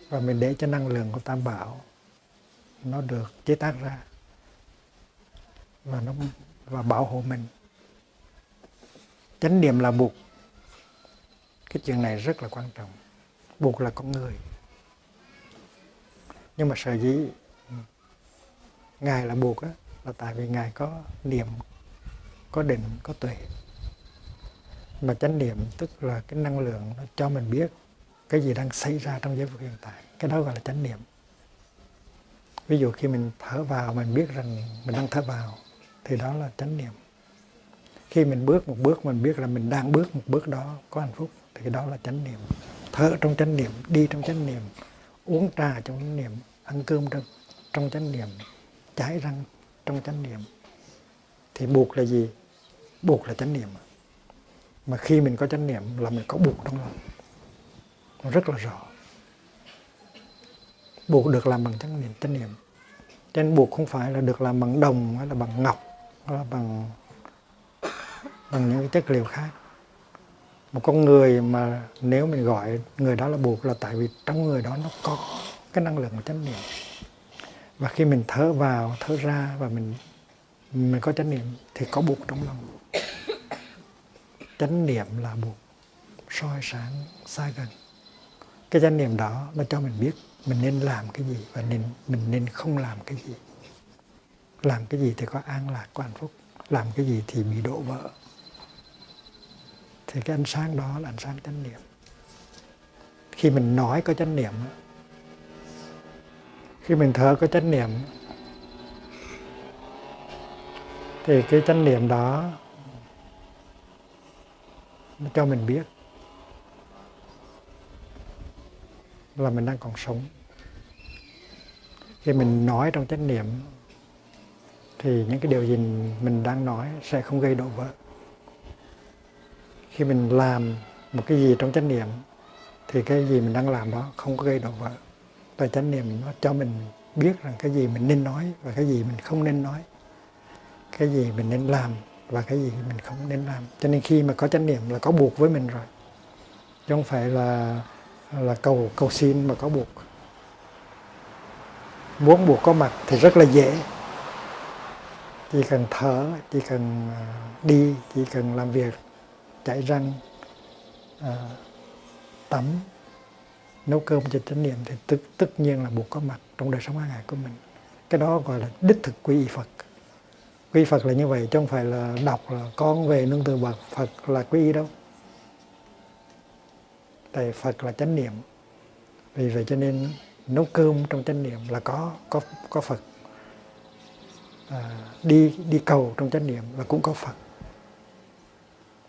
Và mình để cho năng lượng của tam bảo nó được chế tác ra. Và nó và bảo hộ mình. Chánh niệm là buộc. Cái chuyện này rất là quan trọng. Buộc là con người. Nhưng mà sở dĩ ngài là buộc á, là tại vì ngài có niệm có định, có tuệ. Mà chánh niệm tức là cái năng lượng nó cho mình biết cái gì đang xảy ra trong giây phút hiện tại. Cái đó gọi là chánh niệm. Ví dụ khi mình thở vào, mình biết rằng mình đang thở vào, thì đó là chánh niệm. Khi mình bước một bước, mình biết là mình đang bước một bước đó, có hạnh phúc, thì cái đó là chánh niệm. Thở trong chánh niệm, đi trong chánh niệm, uống trà trong chánh niệm, ăn cơm trong trong chánh niệm chải răng trong chánh niệm. Thì buộc là gì? Buộc là chánh niệm. Mà khi mình có chánh niệm là mình có buộc trong lòng. Nó rất là rõ. Buộc được làm bằng chánh niệm chánh niệm. Cho nên buộc không phải là được làm bằng đồng hay là bằng ngọc hay là bằng bằng những chất liệu khác. Một con người mà nếu mình gọi người đó là buộc là tại vì trong người đó nó có cái năng lượng của chánh niệm. Và khi mình thở vào, thở ra và mình mình có chánh niệm thì có buộc trong lòng. Chánh niệm là buộc, soi sáng, xa gần. Cái chánh niệm đó nó cho mình biết mình nên làm cái gì và nên, mình nên không làm cái gì. Làm cái gì thì có an lạc, có hạnh phúc. Làm cái gì thì bị đổ vỡ. Thì cái ánh sáng đó là ánh sáng chánh niệm. Khi mình nói có chánh niệm khi mình thở có chánh niệm thì cái chánh niệm đó nó cho mình biết là mình đang còn sống. Khi mình nói trong chánh niệm thì những cái điều gì mình đang nói sẽ không gây đổ vỡ. Khi mình làm một cái gì trong chánh niệm thì cái gì mình đang làm đó không có gây đổ vỡ. Và chánh niệm nó cho mình biết rằng cái gì mình nên nói và cái gì mình không nên nói cái gì mình nên làm và cái gì mình không nên làm. Cho nên khi mà có chánh niệm là có buộc với mình rồi. Chứ không phải là là cầu cầu xin mà có buộc. Muốn buộc có mặt thì rất là dễ. Chỉ cần thở chỉ cần à, đi chỉ cần làm việc chạy răng à, tắm nấu cơm cho chánh niệm thì tất, tất nhiên là buộc có mặt trong đời sống hàng ngày của mình. Cái đó gọi là đích thực quy y Phật quy Phật là như vậy chứ không phải là đọc là con về nương tựa bậc Phật là quy y đâu. Tại Phật là chánh niệm. Vì vậy cho nên nấu cơm trong chánh niệm là có có có Phật. À, đi đi cầu trong chánh niệm là cũng có phật.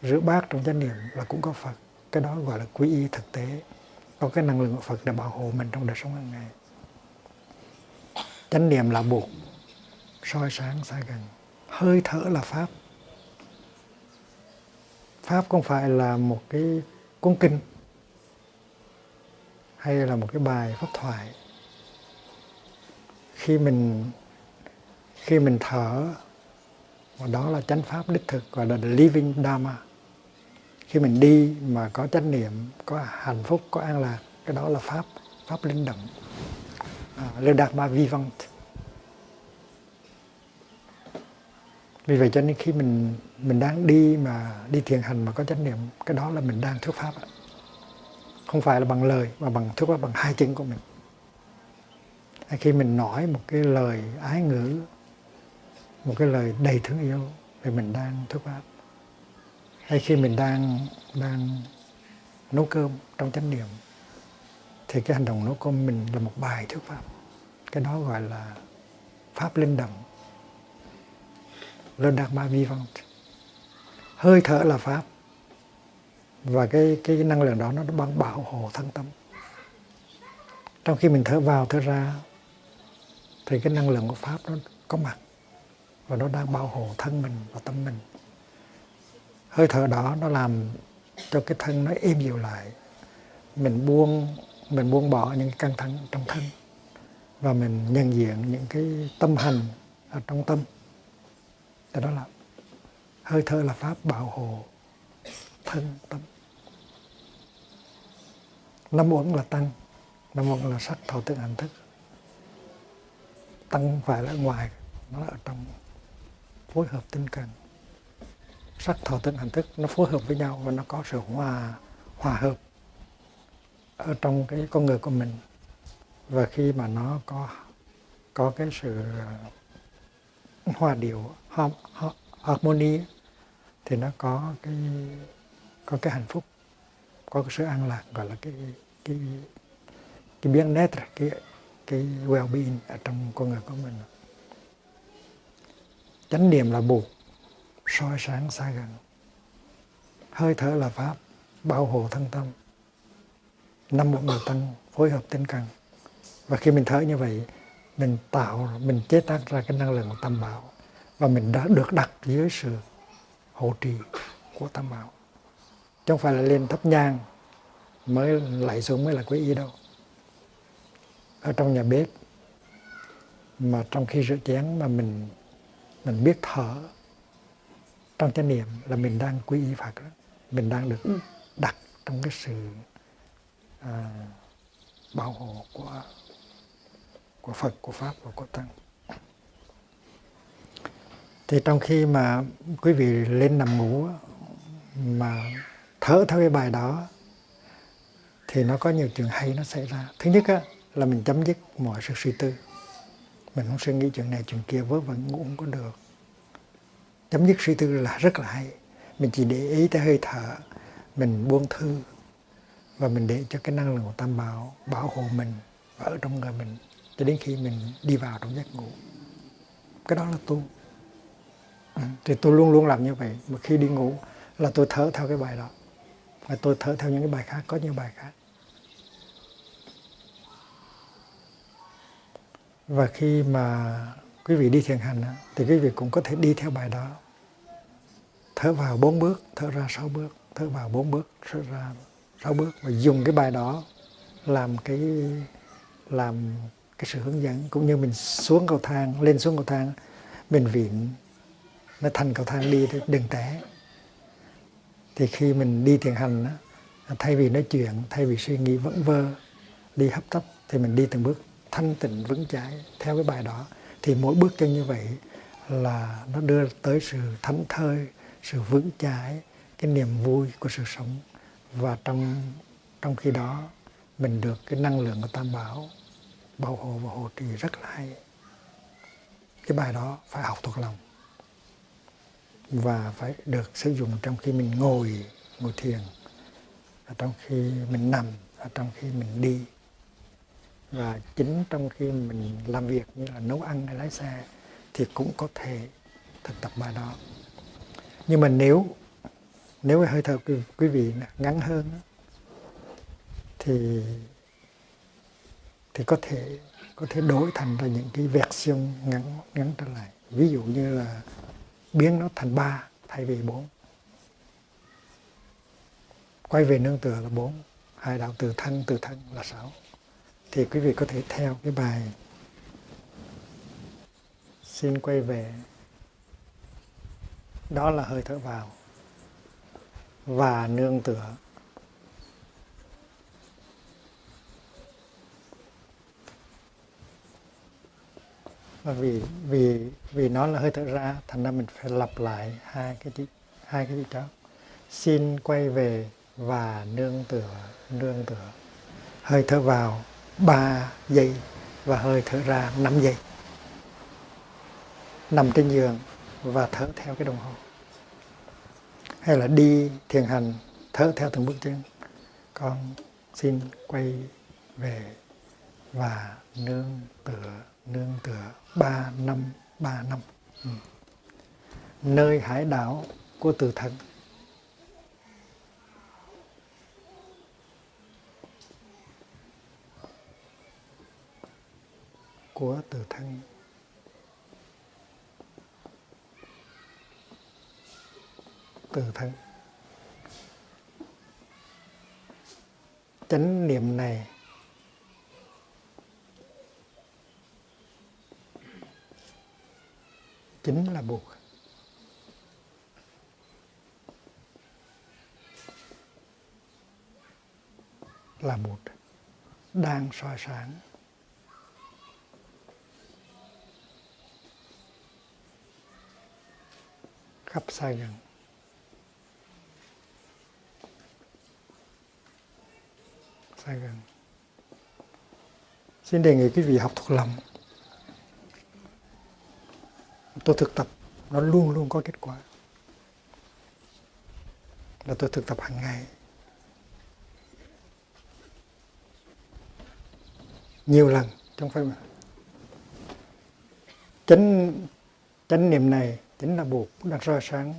Rửa bát trong chánh niệm là cũng có phật. Cái đó gọi là quy y thực tế. Có cái năng lượng của phật để bảo hộ mình trong đời sống hàng ngày. Chánh niệm là buộc soi sáng xa gần hơi thở là pháp. Pháp không phải là một cái cuốn kinh hay là một cái bài pháp thoại. Khi mình khi mình thở và đó là chánh pháp đích thực gọi là the living dharma. Khi mình đi mà có chánh niệm có hạnh phúc có an lạc cái đó là pháp pháp linh động. À, le dharma vivant vì vậy cho nên khi mình mình đang đi mà đi thiền hành mà có chánh niệm, cái đó là mình đang thuyết pháp không phải là bằng lời, mà bằng thuyết pháp, bằng hai chân của mình. Hay khi mình nói một cái lời ái ngữ, một cái lời đầy thương yêu, thì mình đang thuyết pháp. Hay khi mình đang đang nấu cơm trong chánh niệm, thì cái hành động nấu cơm mình là một bài thuyết pháp. Cái đó gọi là pháp linh động le dharma vivant hơi thở là pháp. Và cái cái năng lượng đó nó bằng bảo hộ thân tâm. Trong khi mình thở vào, thở ra, thì cái năng lượng của pháp nó có mặt. Và nó đang bảo hộ thân mình và tâm mình. Hơi thở đó nó làm cho cái thân nó êm dịu lại. Mình buông mình buông bỏ những căng thẳng trong thân. Và mình nhận diện những cái tâm hành ở trong tâm thì đó là hơi thở là pháp bảo hộ thân tâm. Năm uẩn là tăng, năm uẩn là sắc thọ tưởng hành thức. Tăng không phải là ở ngoài, nó là ở trong phối hợp tinh cần. Sắc thọ tưởng hành thức nó phối hợp với nhau và nó có sự hòa hòa hợp ở trong cái con người của mình. Và khi mà nó có có cái sự hòa điệu harmony, thì nó có cái có cái hạnh phúc, có cái sự an lạc, gọi là cái cái cái biến nét, cái cái well-being ở trong con người của mình. Chánh niệm là buộc soi sáng xa gần. Hơi thở là pháp, bảo hộ thân tâm. Năm một người tăng phối hợp tinh cần. Và khi mình thở như vậy mình tạo mình chế tác ra cái năng lượng của tam bảo và mình đã được đặt dưới sự hộ trì của tam bảo chứ không phải là lên thấp nhang mới lại xuống mới là quý y đâu ở trong nhà bếp mà trong khi rửa chén mà mình mình biết thở trong chánh niệm là mình đang quý y Phật đó. mình đang được ừ. đặt trong cái sự à, bảo hộ của của Phật, của Pháp và của Tăng. Thì trong khi mà quý vị lên nằm ngủ mà thở theo cái bài đó thì nó có nhiều chuyện hay nó xảy ra. Thứ nhất á, là mình chấm dứt mọi sự suy tư. Mình không suy nghĩ chuyện này chuyện kia vớ vẩn ngủ không có được. Chấm dứt suy tư là rất là hay. Mình chỉ để ý tới hơi thở, mình buông thư và mình để cho cái năng lượng của tam bảo bảo hộ mình ở trong người mình cho đến khi mình đi vào trong giấc ngủ. Cái đó là tu. Ừ, thì tôi luôn luôn làm như vậy. Mà khi đi ngủ là tôi thở theo cái bài đó. Và tôi thở theo những cái bài khác có những bài khác. Và khi mà quý vị đi thiền hành thì quý vị cũng có thể đi theo bài đó. Thở vào bốn bước thở ra sáu bước thở vào bốn bước thở ra sáu bước. Và dùng cái bài đó làm cái làm cái sự hướng dẫn, cũng như mình xuống cầu thang, lên xuống cầu thang mình viện nó thành cầu thang đi đừng té. Thì khi mình đi thiền hành thay vì nói chuyện, thay vì suy nghĩ vẫn vơ, đi hấp tấp, thì mình đi từng bước, thanh tịnh, vững chãi, theo cái bài đó. Thì mỗi bước chân như vậy là nó đưa tới sự thánh thơi, sự vững chãi, cái niềm vui của sự sống. Và trong trong khi đó, mình được cái năng lượng của tam bảo bảo hộ và hộ trì rất là hay. Cái bài đó phải học thuộc lòng và phải được sử dụng trong khi mình ngồi ngồi thiền trong khi mình nằm trong khi mình đi. Và chính trong khi mình làm việc như là nấu ăn hay lái xe thì cũng có thể thực tập bài đó. Nhưng mà nếu nếu hơi thở quý, quý vị ngắn hơn thì thì có thể có thể đổi thành ra những cái version ngắn ngắn trở lại. Ví dụ như là biến nó thành ba, thay vì bốn. Quay về nương tựa là bốn. Hai đạo từ thân từ thân là sáu. Thì quý vị có thể theo cái bài xin quay về. Đó là hơi thở vào. Và nương tựa. Và vì vì vì nó là hơi thở ra, thành ra mình phải lặp lại hai cái chữ hai cái chữ đó xin quay về và nương tựa nương tựa. Hơi thở vào 3 giây và hơi thở ra 5 giây. Nằm trên giường và thở theo cái đồng hồ. Hay là đi thiền hành, thở theo từng bước chân. Con xin quay về và nương tựa nương tựa ba năm ba năm. Ừ. nơi hải đảo của từ thân của từ thân. Từ thân. Chánh niệm này chính là buộc. Là một đang soi sáng. Khắp xa gần. Xa gần. Xin đề nghị quý vị học thuộc lòng tôi thực tập, nó luôn luôn có kết quả. Là tôi thực tập hàng ngày. Nhiều lần trong phải mà. Chánh chánh niệm này chính là buộc đang soi sáng,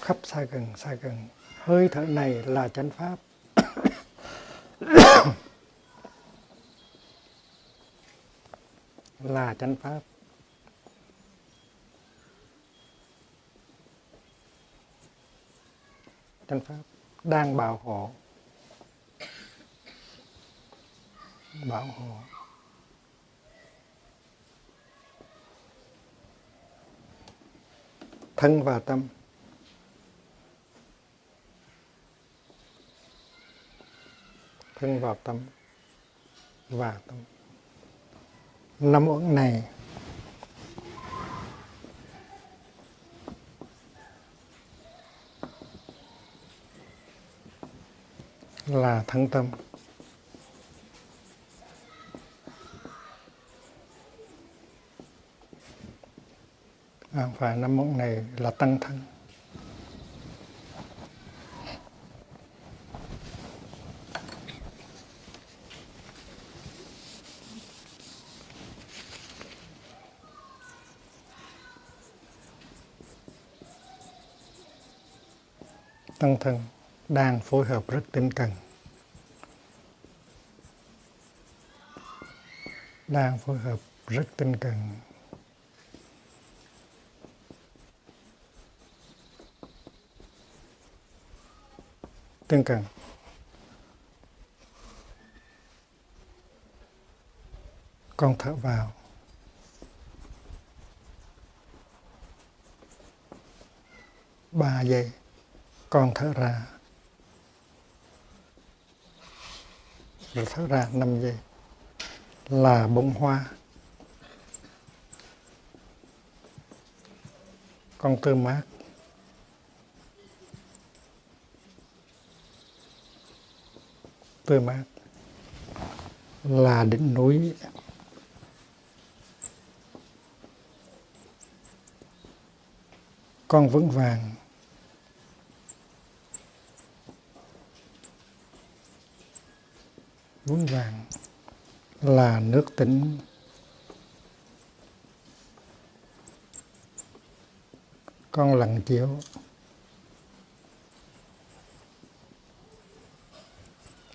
khắp xa gần xa gần. Hơi thở này là chánh pháp. Là chánh pháp. Chánh pháp, đang bảo hộ. Bảo hộ. Thân và tâm. Thân vào tâm và tâm. Năm uẩn này là thân tâm. À, và năm mộng này là tăng thân. Tăng thân đang phối hợp rất tinh cần. Đang phối hợp rất tinh cần. Tinh cần. Con thở vào. Ba giây. Con thở ra. Rồi thở ra 5 giây là bông hoa. Con tư mát. Tư mát. Là đỉnh núi. Con vững vàng. Vững vàng là nước tĩnh con lặng chiếu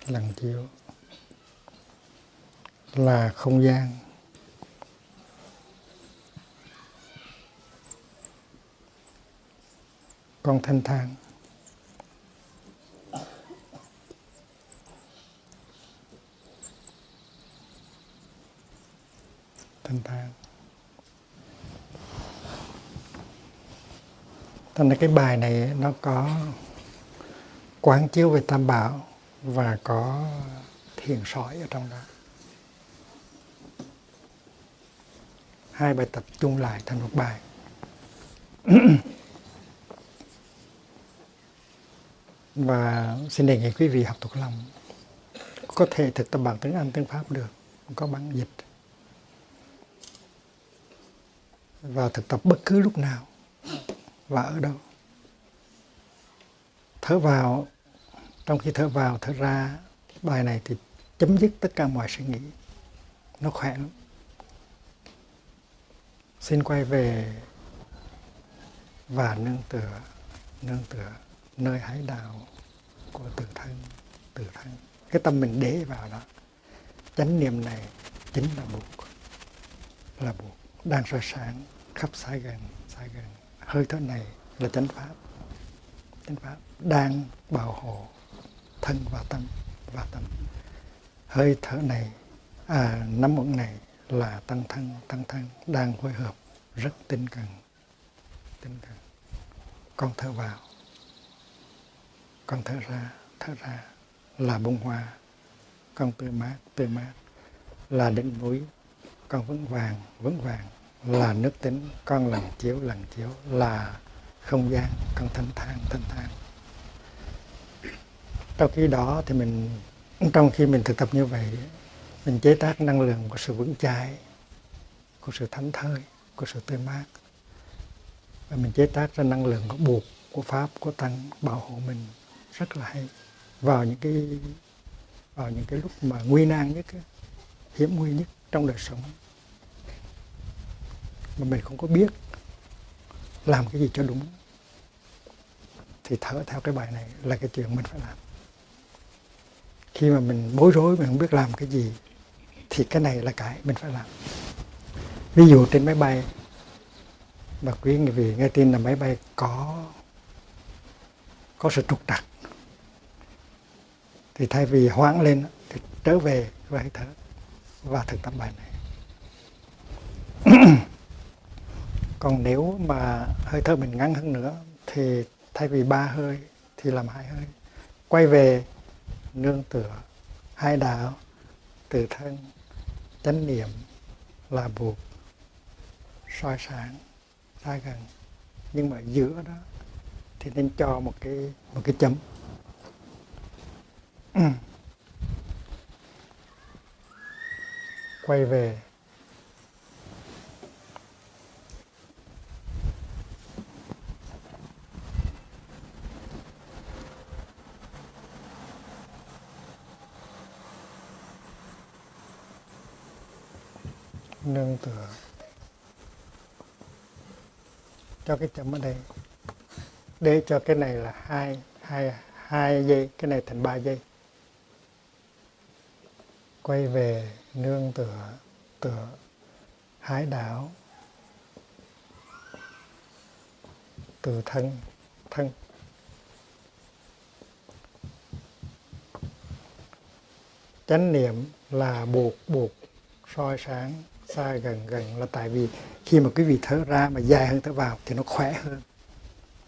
lặng chiếu là không gian. Con thanh thang. Thanh thang Thành ra cái bài này nó có quán chiếu về tam bảo và có thiền sỏi ở trong đó. Hai bài tập chung lại thành một bài. Và xin đề nghị quý vị học thuộc lòng. Có thể thực tập bằng tiếng Anh, tiếng Pháp được. Có bản dịch. Và thực tập bất cứ lúc nào. Và ở đâu thở vào, trong khi thở vào, thở ra, bài này thì chấm dứt tất cả mọi suy nghĩ. Nó khỏe lắm. Xin quay về và nương tựa nương tựa nơi hải đảo của tự thân tự thân. Cái tâm mình để vào đó. Chánh niệm này chính là buộc là buộc đang soi sáng khắp Sài gần Sài gần hơi thở này là chánh pháp. Chánh pháp đang bảo hộ thân và tâm và tâm. Hơi thở này à nắm vững này là tăng thân tăng thân đang phối hợp, rất tinh cần tinh cần. Con thở vào. Con thở ra thở ra là bông hoa. Con tươi mát tươi mát là đỉnh núi. Con vững vàng vững vàng là nước tính, con lần chiếu lần chiếu. Là không gian, con thanh thang thanh thang. Trong khi đó thì mình, trong khi mình thực tập như vậy, mình chế tác năng lượng của sự vững chãi, của sự thánh thơi, của sự tươi mát. Và mình chế tác ra năng lượng của buộc, của pháp, của tăng, bảo hộ mình. Rất là hay. Vào những cái, vào những cái lúc mà nguy nan nhất hiểm nguy nhất trong đời sống mà mình không có biết làm cái gì cho đúng. Thì thở theo cái bài này là cái chuyện mình phải làm. Khi mà mình bối rối, mình không biết làm cái gì, thì cái này là cái mình phải làm. Ví dụ trên máy bay, mà quý vị nghe tin là máy bay có có sự trục trặc, thì thay vì hoãn lên thì trở về và hãy thở và thực tập bài này. Còn nếu mà hơi thở mình ngắn hơn nữa, thì thay vì ba hơi thì làm hai hơi. Quay về nương tựa hai đạo từ thân, chánh niệm là buộc, soi sáng, xa gần. Nhưng mà giữa đó thì nên cho một cái một cái chấm. Quay về nương tựa cho cái chấm ở đây. Để cho cái này là hai hai hai giây, cái này thành ba giây. Quay về nương tựa tựa hái đảo. Từ thân thân. Chánh niệm là buộc buộc soi sáng xa gần gần là tại vì khi mà quý vị thở ra mà dài hơn thở vào thì nó khỏe hơn.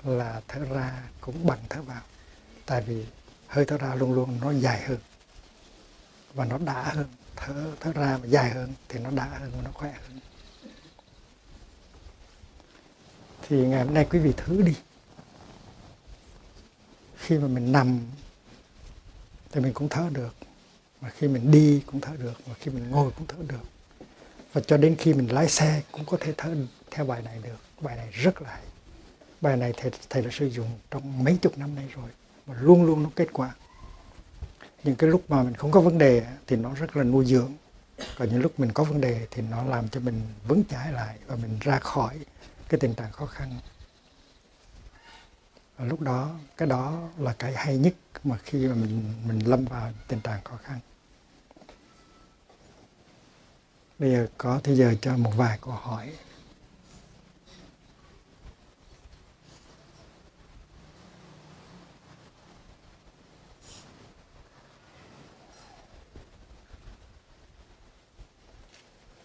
Là thở ra cũng bằng thở vào. Tại vì hơi thở ra luôn luôn nó dài hơn. Và nó đã hơn. Thở thở ra mà dài hơn thì nó đã hơn và nó khỏe hơn. Thì ngày hôm nay quý vị thử đi. Khi mà mình nằm thì mình cũng thở được. Mà khi mình đi cũng thở được. Mà khi mình ngồi cũng thở được và cho đến khi mình lái xe cũng có thể thở theo bài này được. Bài này rất là hay. Bài này thầy, thầy đã sử dụng trong mấy chục năm nay rồi và luôn luôn nó kết quả. Những cái lúc mà mình không có vấn đề thì nó rất là nuôi dưỡng. Còn những lúc mình có vấn đề thì nó làm cho mình vững chãi lại và mình ra khỏi cái tình trạng khó khăn. Và lúc đó cái đó là cái hay nhất mà khi mà mình mình lâm vào tình trạng khó khăn. Bây giờ có thời giờ cho một vài câu hỏi.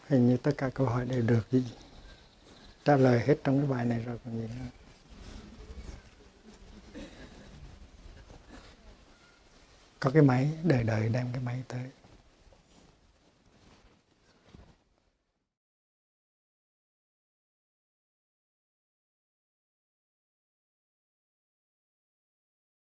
Hình như tất cả câu hỏi đều được gì trả lời hết trong cái bài này rồi, còn gì nữa? Có cái máy đợi đợi đem cái máy tới.